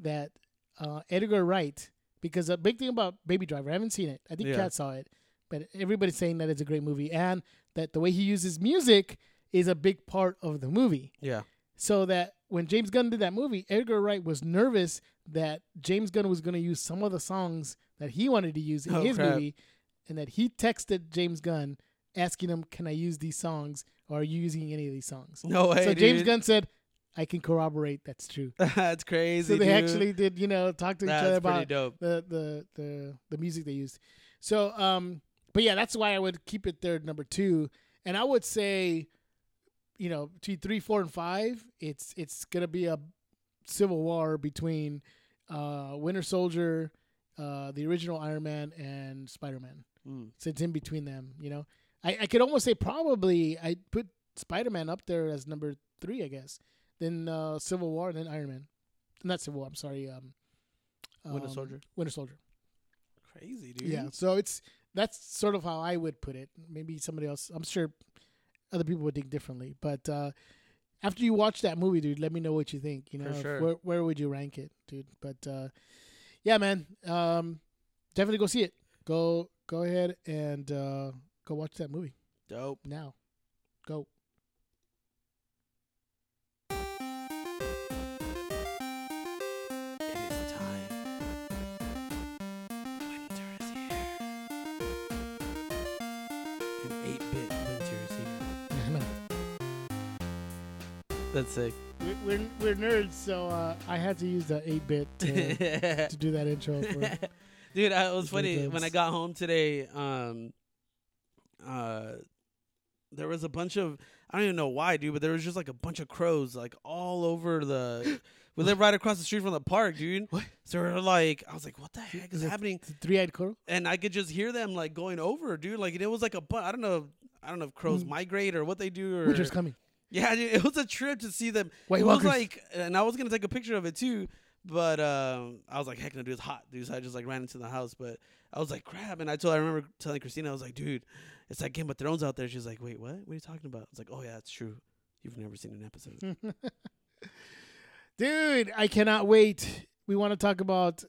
that uh, Edgar Wright because a big thing about Baby Driver, I haven't seen it. I think Yeah. Kat saw it, but everybody's saying that it's a great movie and that the way he uses music is a big part of the movie. yeah So that when James Gunn did that movie, Edgar Wright was nervous that James Gunn was going to use some of the songs that he wanted to use in Oh, his crap. movie, and that he texted James Gunn asking him, "Can I use these songs? Or are you using any of these songs?" no way so James dude. Gunn said, "I can corroborate that's true." that's crazy So they dude. actually did, you know, talk to each other about the, the the the music they used. So, um, but yeah, that's why I would keep it there, number two, and I would say, you know, between three, four, and five, it's it's gonna be a civil war between uh, Winter Soldier, uh, the original Iron Man, and Spider Man. Mm. So it's in between them. You know, I I could almost say probably I put Spider Man up there as number three, I guess. Then uh, Civil War, and then Iron Man. Not Civil War. I'm sorry. Um, Winter um, Soldier. Winter Soldier. Crazy, dude. Yeah. So it's that's sort of how I would put it. Maybe somebody else. I'm sure other people would think differently. But uh, after you watch that movie, dude, let me know what you think. You know, sure. where where would you rank it, dude? But uh, yeah, man, um, definitely go see it. Go go ahead and uh, go watch that movie Dope. now. Go. That's sick. we're, we're we're nerds, so uh, I had to use the eight bit to, to do that intro. For, Dude, I, it was funny when I got home today. Um, uh, there was a bunch of I don't even know why, dude, but there was just like a bunch of crows like all over the. We live right across the street from the park, dude. What? So we're like, I was like, what the heck is Is happening? Three eyed coral. And I could just hear them like going over, dude. Like it was like a bu- I don't know. I don't know if crows Mm. migrate or what they do. Or Winter's coming. Yeah, dude, it was a trip to see them. White it was like, and I was gonna take a picture of it too, but um, I was like, heck no, dude, it's hot, dude. So I just like ran into the house, but I was like, crap. And I told, I remember telling Christina, I was like, dude, it's like Game of Thrones out there. She's like, wait, what? What are you talking about? I was like, oh yeah, it's true. You've never seen an episode. Dude, I cannot wait. We want to talk about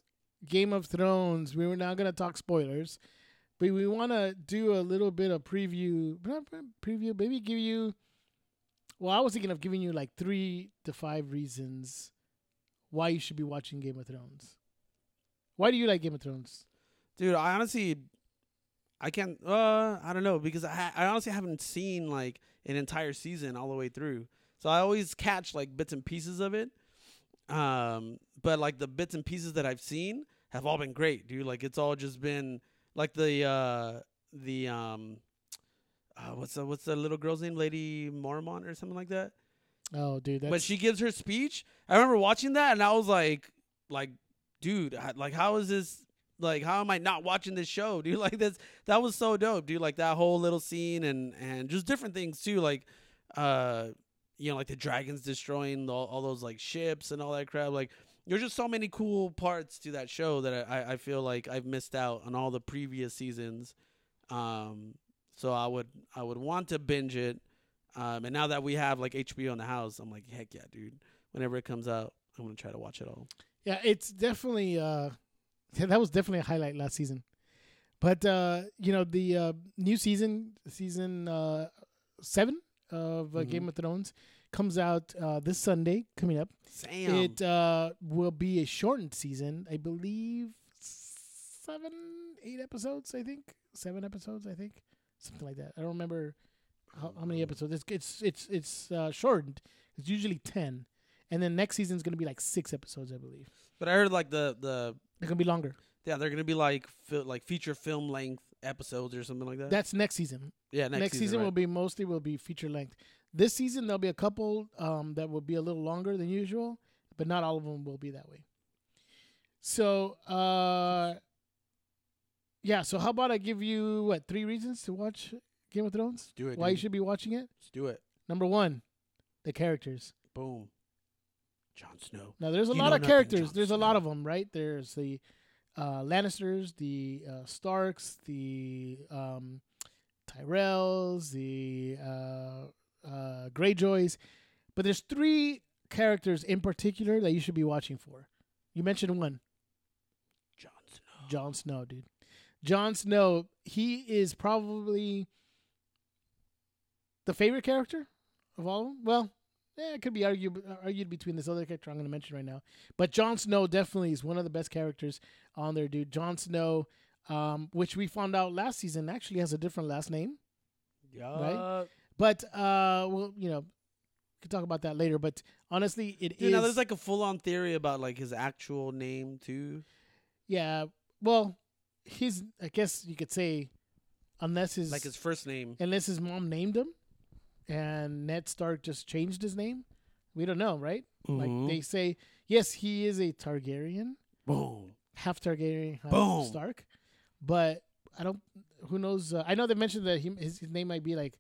Game of Thrones. We were now going to talk spoilers, but we want to do a little bit of preview. Preview, maybe give you. Well, I was thinking of giving you like three to five reasons why you should be watching Game of Thrones. Why do you like Game of Thrones? dude, I honestly, I can't. Uh, I don't know because I, I honestly haven't seen like an entire season all the way through. So I always catch like bits and pieces of it. Um, but like the bits and pieces that I've seen have all been great, dude. Like it's all just been like the uh the um uh, what's the what's the little girl's name, Lady Mormont or something like that. Oh, dude, When she gives her speech, I remember watching that and I was like, like, dude, like how is this? Like how am I not watching this show, dude? Like this, that was so dope, dude. Like that whole little scene and and just different things too, like, uh, you know, like the dragons destroying all, all those like ships and all that crap. Like there's just so many cool parts to that show that I I feel like I've missed out on all the previous seasons. Um, so I would I would want to binge it. Um, and now that we have like HBO in the house, I'm like, heck yeah, dude. Whenever it comes out, I'm gonna try to watch it all. Yeah, it's definitely uh that was definitely a highlight last season. But uh, you know, the uh, new season, season uh 7 of uh, Mhm. Game of Thrones comes out uh this Sunday coming up. Sam. It uh will be a shortened season, I believe 7 8 episodes, I think. 7 episodes, I think. Something like that. I don't remember how, how many episodes. It's it's it's it's uh shortened. It's usually 10. And then next season's going to be like 6 episodes, I believe. But I heard like the the they're going to be longer. yeah they're gonna be like fi- like feature film length episodes or something like that. That's next season. yeah, next, Next, season, right. will be mostly will be feature length. This season there'll be a couple um, that will be a little longer than usual, but not all of them will be that way. So, uh, yeah. So how about I give you what three reasons to watch Game of Thrones? do it. Why you should be watching it? Let's do it. Number one, the characters. Boom. Jon Snow. Now there's a You lot of characters. Jon There's a lot of them, right? There's the uh, Lannisters, the uh, Starks, the um, Tyrells, the uh, uh, Greyjoys. But there's three characters in particular that you should be watching for. You mentioned one, Jon Snow. Jon Snow, dude. Jon Snow, he is probably the favorite character of all of them. Well, yeah, it could be argued argued between this other character I'm going to mention right now, but Jon Snow definitely is one of the best characters on there, dude. Jon Snow, um, which we found out last season, actually has a different last name, Yeah. Right. but uh, well, you know, we could talk about that later. But honestly, it is Dude, now there's like a full on theory about like his actual name too. yeah. Well, his I guess you could say, unless his Like his first name. unless his mom named him and Ned Stark just changed his name. We don't know, right? Mhm. Like they say, yes, he is a Targaryen, Boom. half Targaryen, half Boom. Stark. But I don't. Who knows? Uh, I know they mentioned that he, his, his name might be like,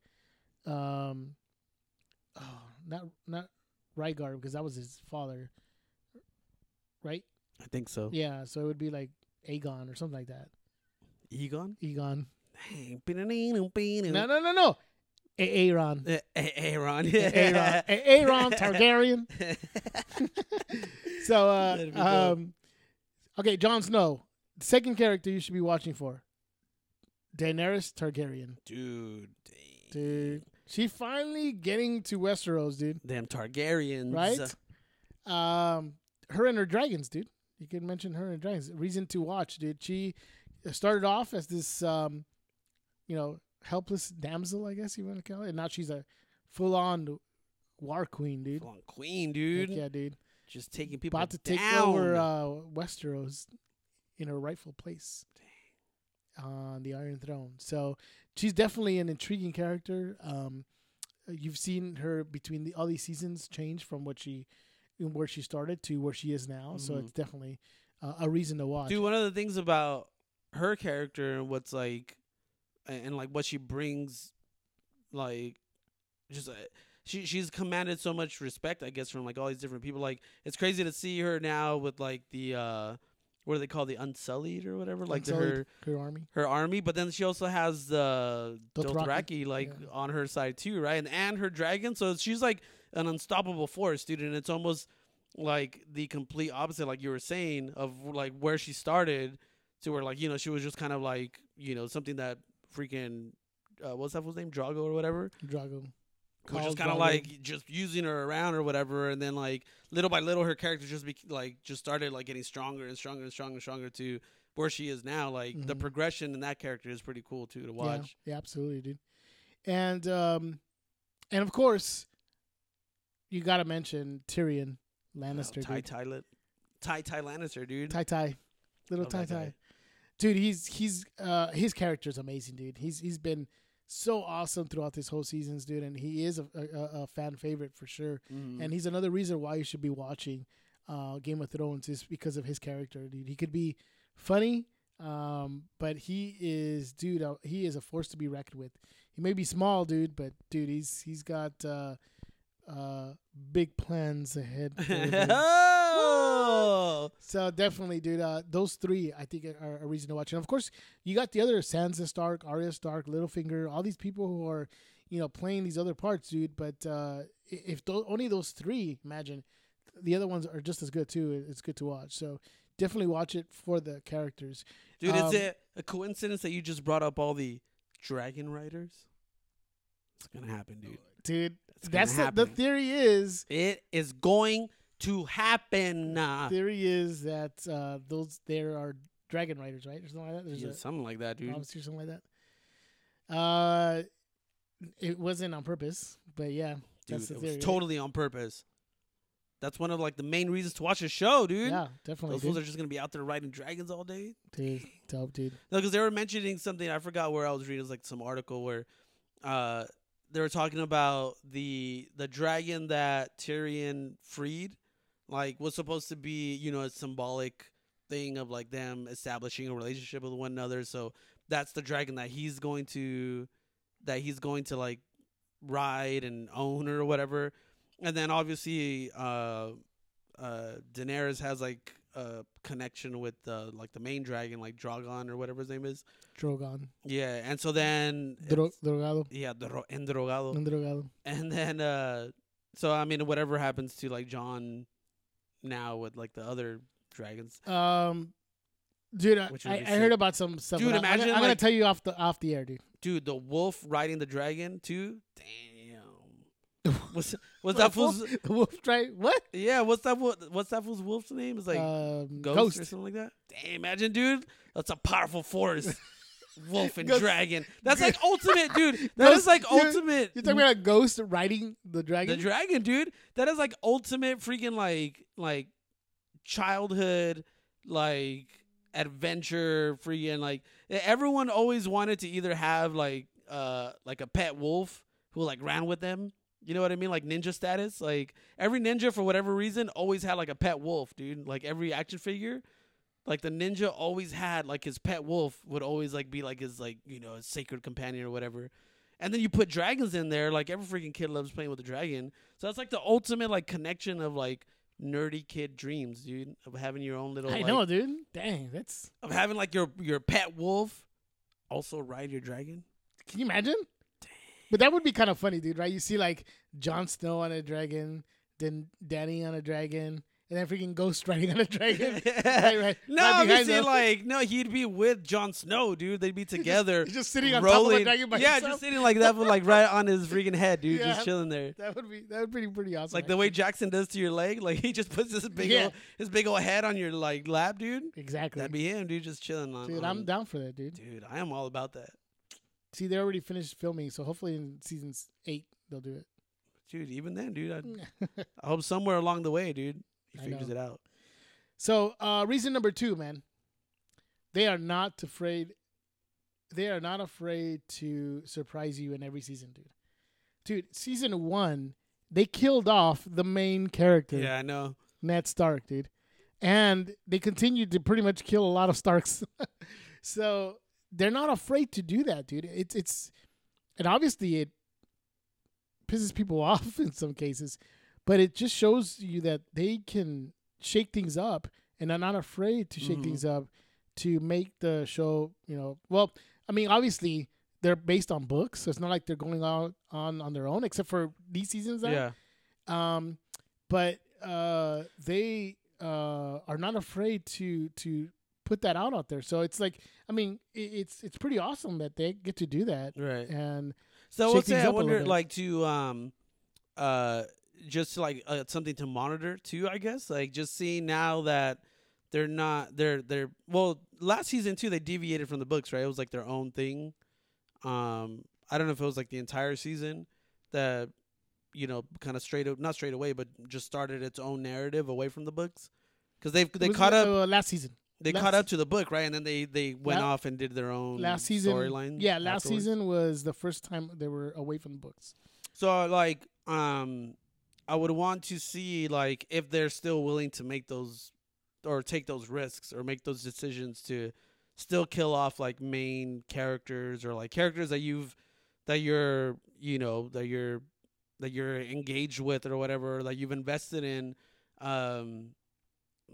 um, oh, not not Rhaegar because that was his father, right? I think so. Yeah, so it would be like Aegon or something like that. Aegon. Aegon. No, No, no, no, Aaron. Aaron. Aaron. Aaron Targaryen. So, uh, That'd be dope. um, okay, Jon Snow. Second character you should be watching for. Daenerys Targaryen. Dude. Dude. She finally getting to Westeros, dude. Damn Targaryens. Right? Um, her and her dragons, dude. You can mention her in dragons. Reason to watch, dude. She started off as this, um, you know, helpless damsel, I guess you want to call it, and now she's a full-on war queen, dude. Full-on queen, dude. Heck yeah, dude. Just taking people About to take over uh, Westeros in her rightful place on the Iron Throne. So she's definitely an intriguing character. Um, you've seen her between the, all these seasons change from what she, where she started to where she is now. So Mhm. it's definitely uh, a reason to watch. Dude, one of the things about her character and what's like, and, and like what she brings, like, just uh, she she's commanded so much respect, I guess, from like all these different people. Like, it's crazy to see her now with like the uh, what do they call the Unsullied or whatever, like the, her her army. her army. But then she also has the Dothraki. Dothraki like Yeah. on her side too, right? And and her dragon, so she's like an unstoppable force, dude. And it's almost like the complete opposite, like you were saying, of like where she started to where like you know she was just kind of like you know something that freaking uh, what's that fool's name Drogo or whatever Drogo. was Khal just kind of like just using her around or whatever, and then like little by little her character just be like just started like getting stronger and stronger and stronger and stronger to where she is now. Like the Mhm. progression in that character is pretty cool too to watch. Yeah, yeah, absolutely, dude. And um, and of course, you got to mention Tyrion Lannister, Ty dude. Ty Ty Ty Lannister, dude. Ty Ty, little Ty. Ty, dude. He's he's uh his character's amazing, dude. He's he's been so awesome throughout this whole seasons, dude, and he is a, a, a fan favorite for sure. Mhm. And he's another reason why you should be watching uh Game of Thrones is because of his character, dude. He could be funny, um, but he is, dude. Uh, he is a force to be reckoned with. He may be small, dude, but dude, he's he's got uh uh big plans ahead. for him, dude. oh, So definitely, dude. Uh, those three, I think, are a reason to watch. And of course, you got the other Sansa Stark, Arya Stark, Littlefinger, all these people who are, you know, playing these other parts, dude. But uh, if tho- only those three, imagine the other ones are just as good too. It's good to watch. So definitely watch it for the characters. dude, Um, is it a coincidence that you just brought up all the dragon riders? It's gonna happen, dude. Dude, that's the, the theory is It is going to happen. Uh, theory is that uh, those there are dragon riders, right, or something like that. There's yeah, a something like that, dude. or something like that. Uh, it wasn't on purpose, but yeah, Dude, that's the it theory. was right? totally on purpose. That's one of like the main reasons to watch the show, dude. Yeah, definitely. Those fools are just gonna be out there riding dragons all day. dude, dope, dude. No, because they were mentioning something. I forgot where I was reading. It was like some article where, uh, they were talking about the the dragon that Tyrion freed, like was supposed to be you know a symbolic thing of like them establishing a relationship with one another. So that's the dragon that he's going to that he's going to like ride and own or whatever. And then obviously, uh, uh, Daenerys has like a connection with uh, like the main dragon, like Drogon or whatever his name is. Drogon, Yeah, and so then Dro- drogado, yeah, Dro- Endrogado, un drogado. and then uh, so I mean, whatever happens to like Jon now with like the other dragons, Um, dude, I, I, I heard about some stuff. Dude, I'm, imagine, gonna- I'm gonna tell you off the off the air, dude. dude, the wolf riding the dragon too. Damn, what's what's that fool's? Wolf what? Yeah, what's that? What's that fool's wolf's name? It's like um, ghost, ghost. or something like that. Damn, imagine, dude. That's a powerful force. Wolf and Ghost- dragon. That's like ultimate, dude. That is Ghost- like you're- ultimate. You're talking about a ghost riding the dragon. the dragon, dude. That is like ultimate freaking like like childhood like adventure freaking like everyone always wanted to either have like uh like a pet wolf who like ran with them You know what I mean? Like ninja status. Like every ninja for whatever reason always had like a pet wolf, dude. Like every action figure, like the ninja always had like his pet wolf would always like be like his like you know his sacred companion or whatever. And then you put dragons in there, like every freaking kid loves playing with a dragon. So that's like the ultimate like connection of like nerdy kid dreams, dude, of having your own little. I like, know, dude. Dang, that's. of having like your your pet wolf also ride your dragon. Can you imagine? But that would be kind of funny, dude. Right? You see like Jon Snow on a dragon, then Danny on a dragon, and then freaking Ghost riding on a dragon. right, right. No, Right I'm behind saying them. like no, he'd be with Jon Snow, dude. They'd be together, He's just sitting on top of a dragon by yeah, himself. just sitting like that, with like right on his freaking head, dude, Yeah. just chilling there. That would be that would be pretty awesome. Like the way Jackson does to your leg, like he just puts his big Yeah. old, his big old head on your like lap, dude. exactly. That'd be him, dude, just chilling on. dude, on- I'm down for that, dude. Dude, I am all about that, See, they already finished filming, so hopefully in season eight they'll do it. dude. Even then, dude, I, I hope somewhere along the way, dude, he figures it out. So, uh, reason number two, man, they are not afraid. They are not afraid to surprise you in every season, dude. Dude, season one, they killed off the main character, Yeah, I know. Ned Stark, dude, and they continued to pretty much kill a lot of Starks. so they're not afraid to do that, dude. It's it's, and obviously it pisses people off in some cases, but it just shows you that they can shake things up and are not afraid to shake Mhm. things up to make the show, you know, well, I mean, obviously they're based on books, so it's not like they're going out on on their own, except for these seasons. That, Yeah, um, but uh, they uh, are not afraid to to put that out out there. So it's like, I mean, it's it's pretty awesome that they get to do that. right. And So what's things? I up a little wonder, like to um, uh, just like uh, something to monitor too. I guess like just seeing now that they're not they're they're well last season too they deviated from the books right. It was like their own thing. Um, I don't know if it was like the entire season that you know kind of straight up not straight away, but just started its own narrative away from the books because they've they caught up uh, last season. They last caught up to the book right, and then they they went La- off and did their own Last season, storyline. yeah, last afterwards. season was the first time they were away from the books. So like um I would want to see like if they're still willing to make those or take those risks or make those decisions to still kill off like main characters or like characters that you've that you're you know that you're that you're engaged with or whatever that you've invested in um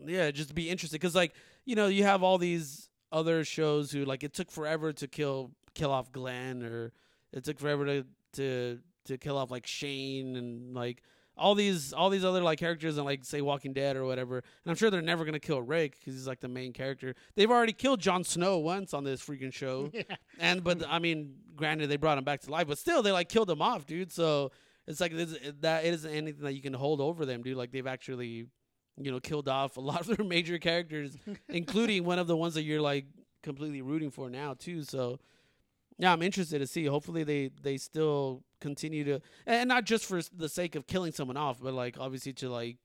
yeah just be interested cuz like you know you have all these other shows who like it took forever to kill kill off Glenn or it took forever to to to kill off like Shane and like all these all these other like characters in like say Walking Dead or whatever. And I'm sure they're never gonna kill Rick because he's like the main character. They've already killed Jon Snow once on this freaking show, yeah. and but I mean, granted they brought him back to life, but still they like killed him off, dude. So it's like this, that it isn't anything that you can hold over them, dude. Like they've actually, you know, killed off a lot of their major characters, including one of the ones that you're like completely rooting for now too. So yeah, I'm interested to see. Hopefully, they they still continue to, and not just for the sake of killing someone off, but like obviously to like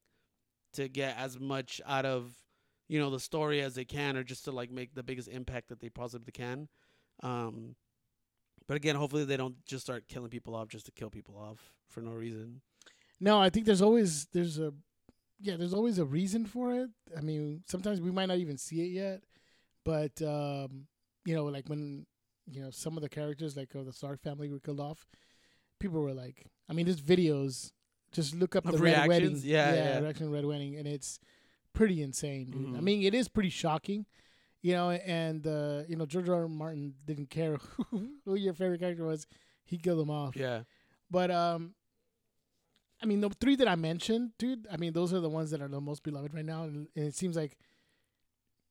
to get as much out of you know the story as they can, or just to like make the biggest impact that they possibly can. Um, but again, hopefully they don't just start killing people off just to kill people off for no reason. No, I think there's always there's a yeah, there's always a reason for it. I mean, sometimes we might not even see it yet, but um, you know, like when you know some of the characters like uh, the Stark family were killed off, people were like, I mean, there's videos. Just look up Of the red wedding, reactions? Yeah, yeah. reaction red wedding, and it's pretty insane, dude. I Mhm. mean, it is pretty shocking. You know, and uh, you know George R. R. Martin didn't care who, who your favorite character was; he killed them off. Yeah, But um, I mean, the three that I mentioned, dude. I mean, those are the ones that are the most beloved right now, and, and it seems like,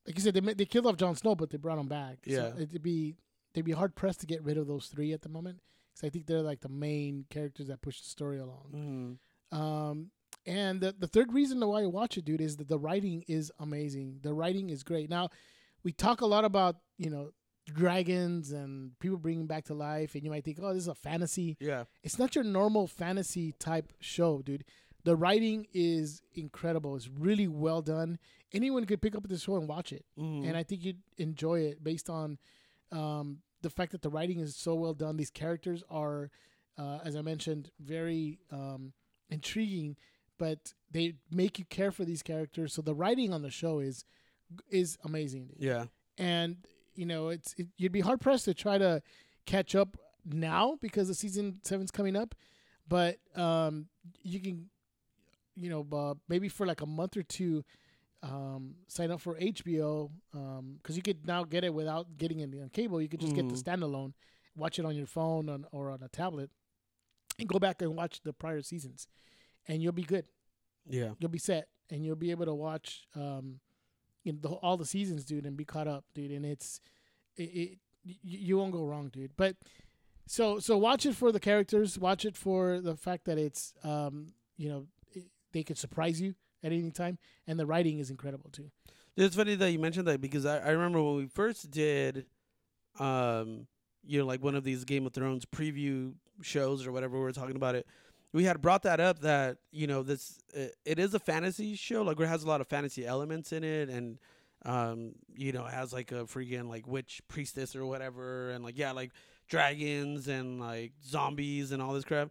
like you said, they they killed off Jon Snow, but they brought him back. Yeah. so it'd be they'd be hard pressed to get rid of those three at the moment, because I think they're like the main characters that push the story along. mm Um, and the the third reason why I watch it, dude, is that the writing is amazing. The writing is great. Now, we talk a lot about you know dragons and people bringing back to life, and you might think, oh, this is a fantasy yeah, it's not your normal fantasy type show, dude. The writing is incredible. It's really well done. Anyone could pick up this show and watch it, mm and I think you'd enjoy it based on um, the fact that the writing is so well done. These characters are uh, as I mentioned, very um, intriguing. But they make you care for these characters, so the writing on the show is is amazing. Dude. Yeah. And you know, it's it, you'd be hard pressed to try to catch up now because the season seven's coming up. But um, you can, you know, uh, maybe for like a month or two, um, sign up for HBO because you could now get it without getting it on cable. You could just get the Mhm. standalone, watch it on your phone on, or on a tablet, and go back and watch the prior seasons, and you'll be good. Yeah. You'll be set, and you'll be able to watch um, you know, the, all the seasons, dude, and be caught up, dude. And it's it, it you won't go wrong, dude. But so so watch it for the characters. Watch it for the fact that it's um, you know it, they could surprise you at any time, and the writing is incredible too. It's funny that you mentioned that because I, I remember when we first did, um, you know, like one of these Game of Thrones preview shows or whatever we were talking about it. We had brought that up that you know this uh, it is a fantasy show like it has a lot of fantasy elements in it and um you know it has like a freaking like witch priestess or whatever and like yeah like dragons and like zombies and all this crap.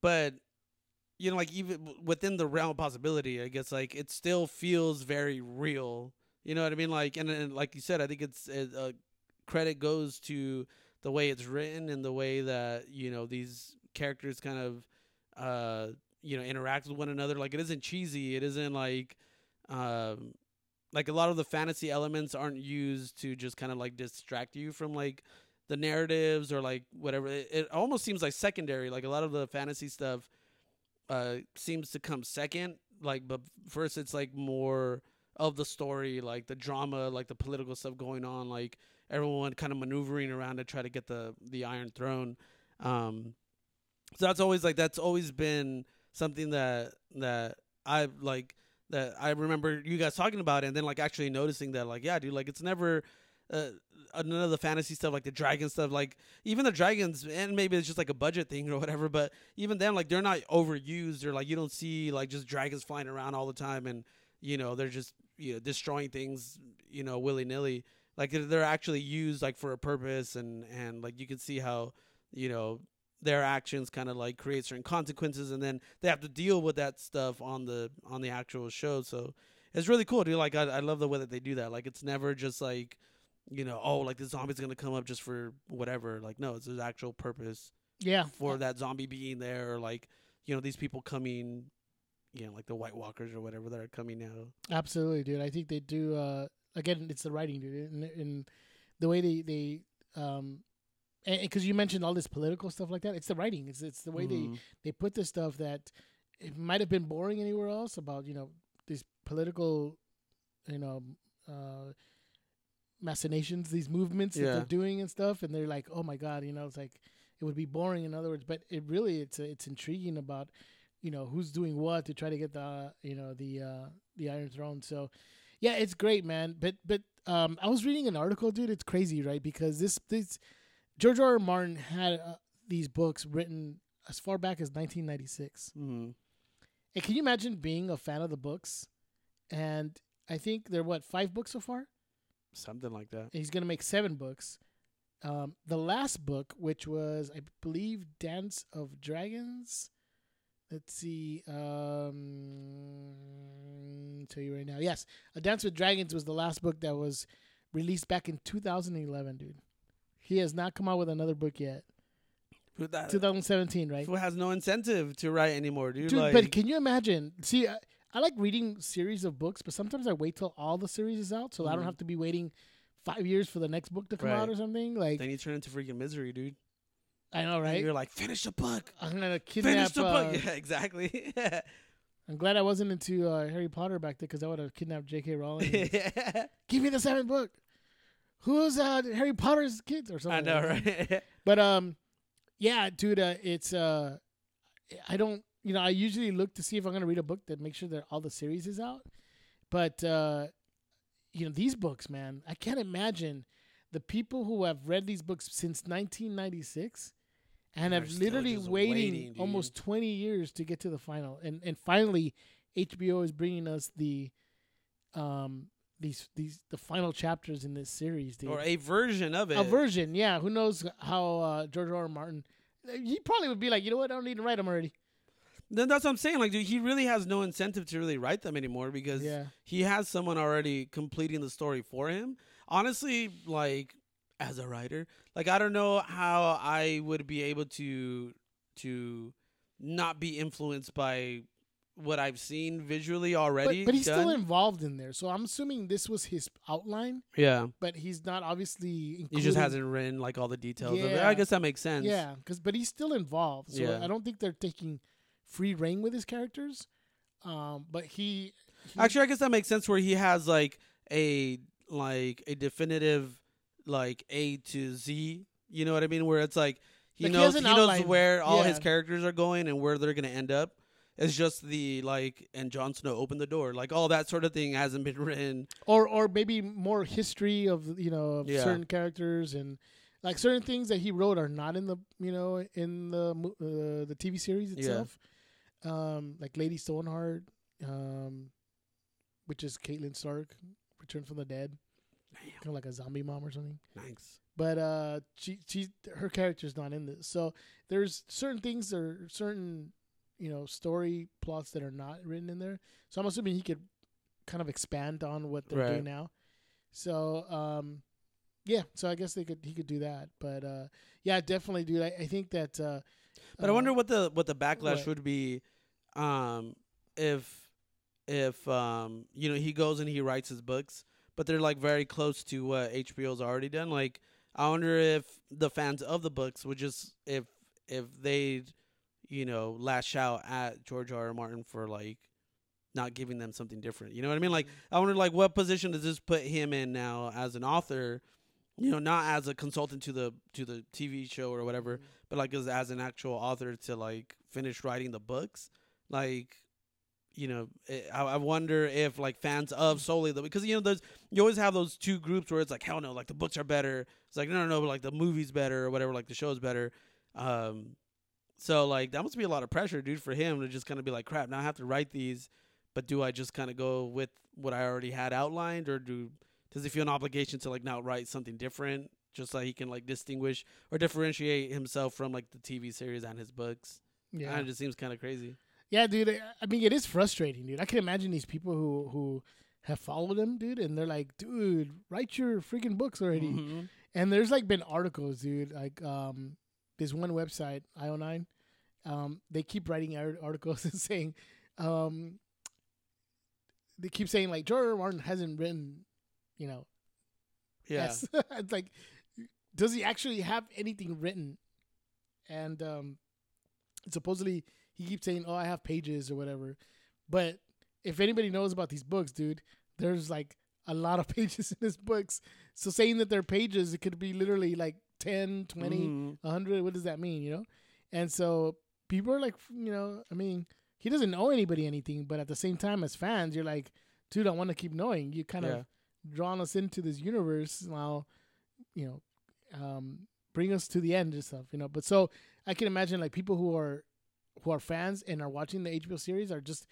But you know like even within the realm of possibility i guess like it still feels very real. You know what i mean? Like and, and like you said i think it's it, uh, credit goes to the way it's written and the way that you know these characters kind of uh you know interact with one another. Like it isn't cheesy. It isn't like um like a lot of the fantasy elements aren't used to just kind of like distract you from like the narratives or like whatever. It, it almost seems like secondary. Like a lot of the fantasy stuff uh seems to come second like but first it's like more of the story like the drama like the political stuff going on like everyone kind of maneuvering around to try to get the the iron throne. Um so that's always like that's always been something that that i like that i remember you guys talking about and then like actually noticing that like yeah dude like it's never uh, none of the fantasy stuff like the dragon stuff like even the dragons and maybe it's just like a budget thing or whatever but even then like they're not overused or like you don't see like just dragons flying around all the time and you know they're just you know destroying things you know willy-nilly. Like they're actually used like for a purpose and and like you can see how you know their actions kind of like create certain consequences and then they have to deal with that stuff on the on the actual show so it's really cool dude like i, I love the way that they do that like it's never just like you know oh like the zombie's gonna come up just for whatever like no it's an actual purpose Yeah, for that zombie being there or like you know these people coming you know like the white walkers or whatever that are coming now Absolutely, dude. I think they do. Uh, again, it's the writing, dude, and, and the way they they um, because you mentioned all this political stuff like that, it's the writing. It's it's the way they Mhm. they put this stuff that it might have been boring anywhere else about you know these political, you know, uh, machinations, these movements that they're doing and stuff, and they're like, oh my god, you know, it's like it would be boring in other words, but it really it's it's intriguing about you know who's doing what to try to get the you know the uh the Iron Throne. So yeah, it's great, man. But but um, I was reading an article, dude. It's crazy, right? Because this this George R. R. Martin had uh, these books written as far back as 1996. Mhm. And can you imagine being a fan of the books? And I think there are what five books so far. something like that He's gonna make seven books. Um, the last book, which was I believe Dance of Dragons. Let's see. Um, tell you right now. Yes, A Dance with Dragons was the last book that was released back in 2011, dude. He has not come out with another book yet. that, 2017, right? who has no incentive to write anymore dude, Dude, like, but can you imagine? See, I, I like reading series of books, but sometimes I wait till all the series is out, so I don't Mhm. have to be waiting five years for the next book to come out or something. Like then you turn into freaking misery dude I know, And right? you're like finish the book I'm gonna kidnap. finish the uh, book yeah exactly I'm glad I wasn't into uh, Harry Potter back then because I would have kidnapped J.K. Rowling. yeah. Give me the seventh book. Who's uh, Harry Potter's kids or something. i know like right But um, yeah, dude, uh, it's uh, I don't, you know, I usually look to see if I'm gonna read a book that makes sure that all the series is out. But uh, you know, these books, man, I can't imagine the people who have read these books since 1996 and They're have literally waiting, waiting, almost 20 years to get to the final, and and finally, HBO is bringing us the um these these the final chapters in this series, dude or a version of it a version, yeah. Who knows how uh, George R. R. Martin he probably would be like, you know what, I don't need to write them already. Then that's what I'm saying. Like, dude, he really has no incentive to really write them anymore because Yeah. he has someone already completing the story for him. Honestly, like as a writer, like I don't know how I would be able to to not be influenced by what I've seen visually already. but he's still involved in there, so I'm assuming this was his outline. yeah. But he's not obviously. He just hasn't written like all the details of it. Yeah. I guess that makes sense. Yeah, because but he's still involved. So Yeah. I don't think they're taking free reign with his characters. Um, but he, he Actually, I guess that makes sense where he has like a like a definitive like A to Z. You know what I mean? Where it's like he Like, knows has he, knows where all his characters are going and where they're gonna end up. It's just the like and Jon Snow opened the door. Like all that sort of thing hasn't been written. or or maybe more history of you know of Yeah. certain characters and like certain things that he wrote are not in the you know in the uh, the TV series Yeah. itself. Um, like Lady Stoneheart, um, which is Catelyn Stark, returned from the dead, kind of like a zombie mom or something. Thanks. but uh she she her character's not in this so there's certain things or certain you know story plots that are not written in there so i'm assuming he could kind of expand on what they're Right. doing now so um yeah so i guess they could he could do that but uh yeah definitely dude i, I think that uh But I uh, wonder what the what the backlash what? would be, um, if if um you know he goes and he writes his books, but they're like very close to what HBO's already done. Like I wonder if the fans of the books would just if if they you know lash out at George R. R. Martin for like not giving them something different. You know what I mean? Like mm-hmm. I wonder like what position does this put him in now as an author? You know, not as a consultant to the to the TV show or whatever, mm-hmm. but like as, as an actual author to like finish writing the books like you know it, I, I wonder if like fans of mm-hmm. solely the because you know there's you always have those two groups where it's like hell no like the books are better it's like no no no but like the movie's better or whatever like the show's better um so like that must be a lot of pressure dude for him to just kind of be like crap now i have to write these but do i just kind of go with what i already had outlined or do does he feel an obligation to like now write something different just so he can like distinguish or differentiate himself from like the tv series and his books yeah yeah. it just seems kind of crazy Yeah, dude. I- I mean, it is frustrating, dude. I can imagine these people who who have followed him, dude, and they're like, dude, write your freaking books already. Mhm. And there's like been articles, dude. Like um, this one website, IO9, um, they keep writing articles and saying, um, they keep saying like George. Martin hasn't written, you know, yeah Yes. it's like, does he actually have anything written? And um, supposedly he keeps saying, "Oh, I have pages or whatever." But if anybody knows about these books, dude, there's like a lot of pages in his books. So saying that they're pages, it could be literally like 10, 20, Mhm. 100. What does that mean, you know? And so people are like, you know, I mean, he doesn't know anybody anything, but at the same time, as fans, you're like, dude, I want to keep knowing. You kind Yeah. of drawn us into this universe now, you know, um, bring us to the end and stuff, you know. But so I can imagine like people who are who are fans and are watching the HBO series are just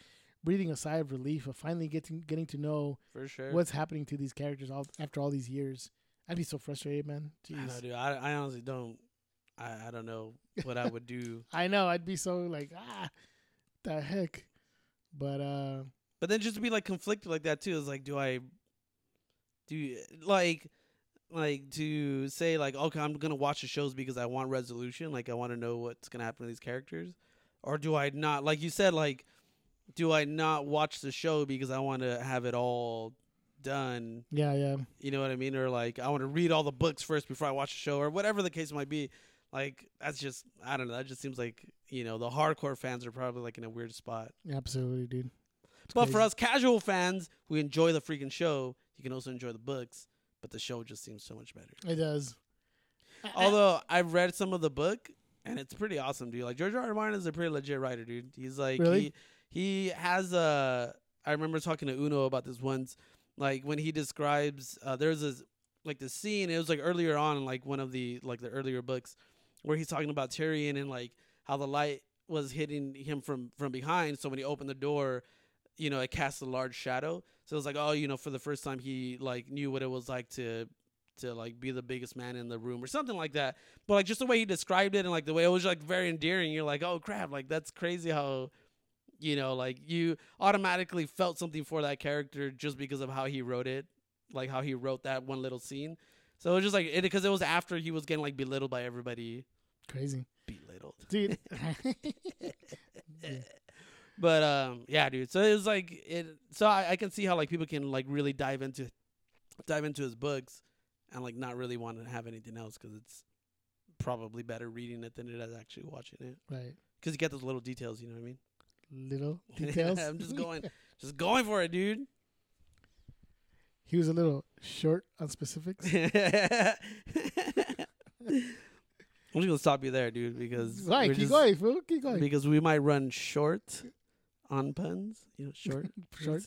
breathing a sigh of relief of finally getting getting to know for sure what's happening to these characters all, after all these years. I'd be so frustrated, man. I, know, Jeez. dude. I, I honestly don't I, I don't know what I would do I know. I'd be so like, ah, the heck. But uh, but then just to be like conflicted like that too is like do I do like like to say like okay I'm gonna watch the shows because I want resolution like I want to know what's gonna happen to these characters or do I not like you said like do I not watch the show because I want to have it all done yeah, yeah, You know what I mean? Or like I want to read all the books first before I watch the show, or whatever the case might be. Like that's just I don't know. That just seems like you know the hardcore fans are probably like in a weird spot. absolutely, dude. It's but for us casual fans who enjoy the freaking show, you can also enjoy the books. But the show just seems so much better. it does. Although I've read some of the book and it's pretty awesome, dude. Like George R. R. Martin is a pretty legit writer, dude. He's like Really? he he has a. I remember talking to Uno about this once, like when he describes uh, there's this like the scene. It was like earlier on, in like one of the like the earlier books, where he's talking about Tyrion and like how the light was hitting him from from behind. So when he opened the door, you know, it cast a large shadow. So it was like, oh, you know, for the first time he like knew what it was like to to like be the biggest man in the room or something like that. But like just the way he described it and like the way it was like very endearing. You're like, oh crap, like that's crazy how you know like you automatically felt something for that character just because of how he wrote it, like how he wrote that one little scene. So it was just like it because it was after he was getting like belittled by everybody. Crazy, Belittled. dude. But um, yeah, dude. So it was like it. So I, I can see how like people can like really dive into, dive into his books, and like not really want to have anything else because it's probably better reading it than it is actually watching it. right. Because you get those little details. You know what I mean? Little details. I'm just going, just going for it, dude. He was a little short on specifics. I'm just gonna stop you there, dude, because Right, keep just- going, fool. Keep going. because we might run short on puns. You know, short. Short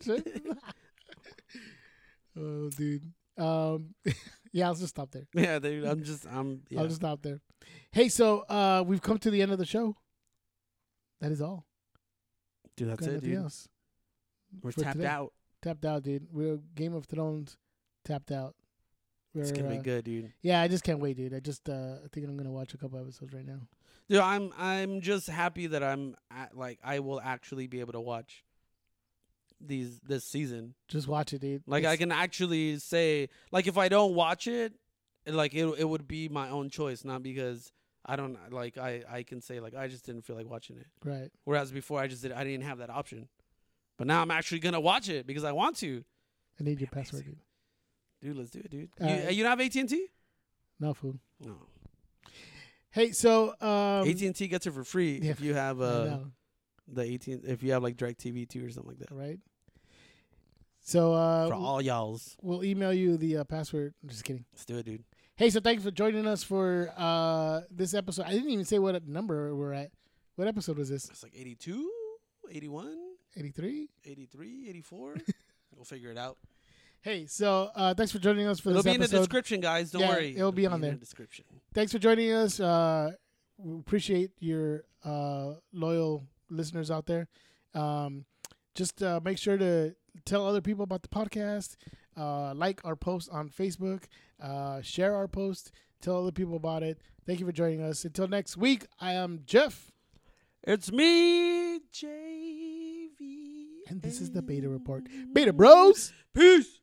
oh, dude. Um, yeah, I'll just stop there. yeah, dude. I'm just, I'm. Yeah. I'll just stop there. Hey, so uh, we've come to the end of the show. That is all. Dude, that's Got it, nothing dude. else. We're for tapped today. out. Tapped out, dude. We're Game of Thrones tapped out. We're, It's gonna uh, be good, dude. Yeah, I just can't wait, dude. I just uh, I think I'm gonna watch a couple episodes right now. Dude, I'm I'm just happy that I'm at, like I will actually be able to watch these this season. Just watch it, dude. Like I can actually say like if I don't watch it, it, like it it would be my own choice, not because I don't like I I can say like I just didn't feel like watching it. right. Whereas before I just did I didn't have that option. But now I'm actually gonna watch it because I want to. I need your password, dude. Dude, let's do it, dude. All you, you don't have AT and T? No food. No. Hey, so um, AT and T gets it for free yeah, if you have uh the AT if you have like Direct TV too or something like that. right? So uh, for all y'all's, we'll email you the uh, password. I'm just kidding. let's do it, dude. Hey, so thanks for joining us for uh, this episode. I didn't even say what number we're at. What episode was this? It's like 82, 81, 83? 83, 84. we'll figure it out. Hey, so uh, thanks for joining us for It'll this be in the description, guys. Don't Yeah, worry. it'll be on in there. the description. thanks for joining us. Uh, we appreciate your uh, loyal listeners out there. Um, just uh, make sure to tell other people about the podcast. Uh, like our post on Facebook. Uh, share our post. Tell other people about it. Thank you for joining us. Until next week, I am Jeff, It's me, JV. and this is the Beta Report. Beta Bros. Peace.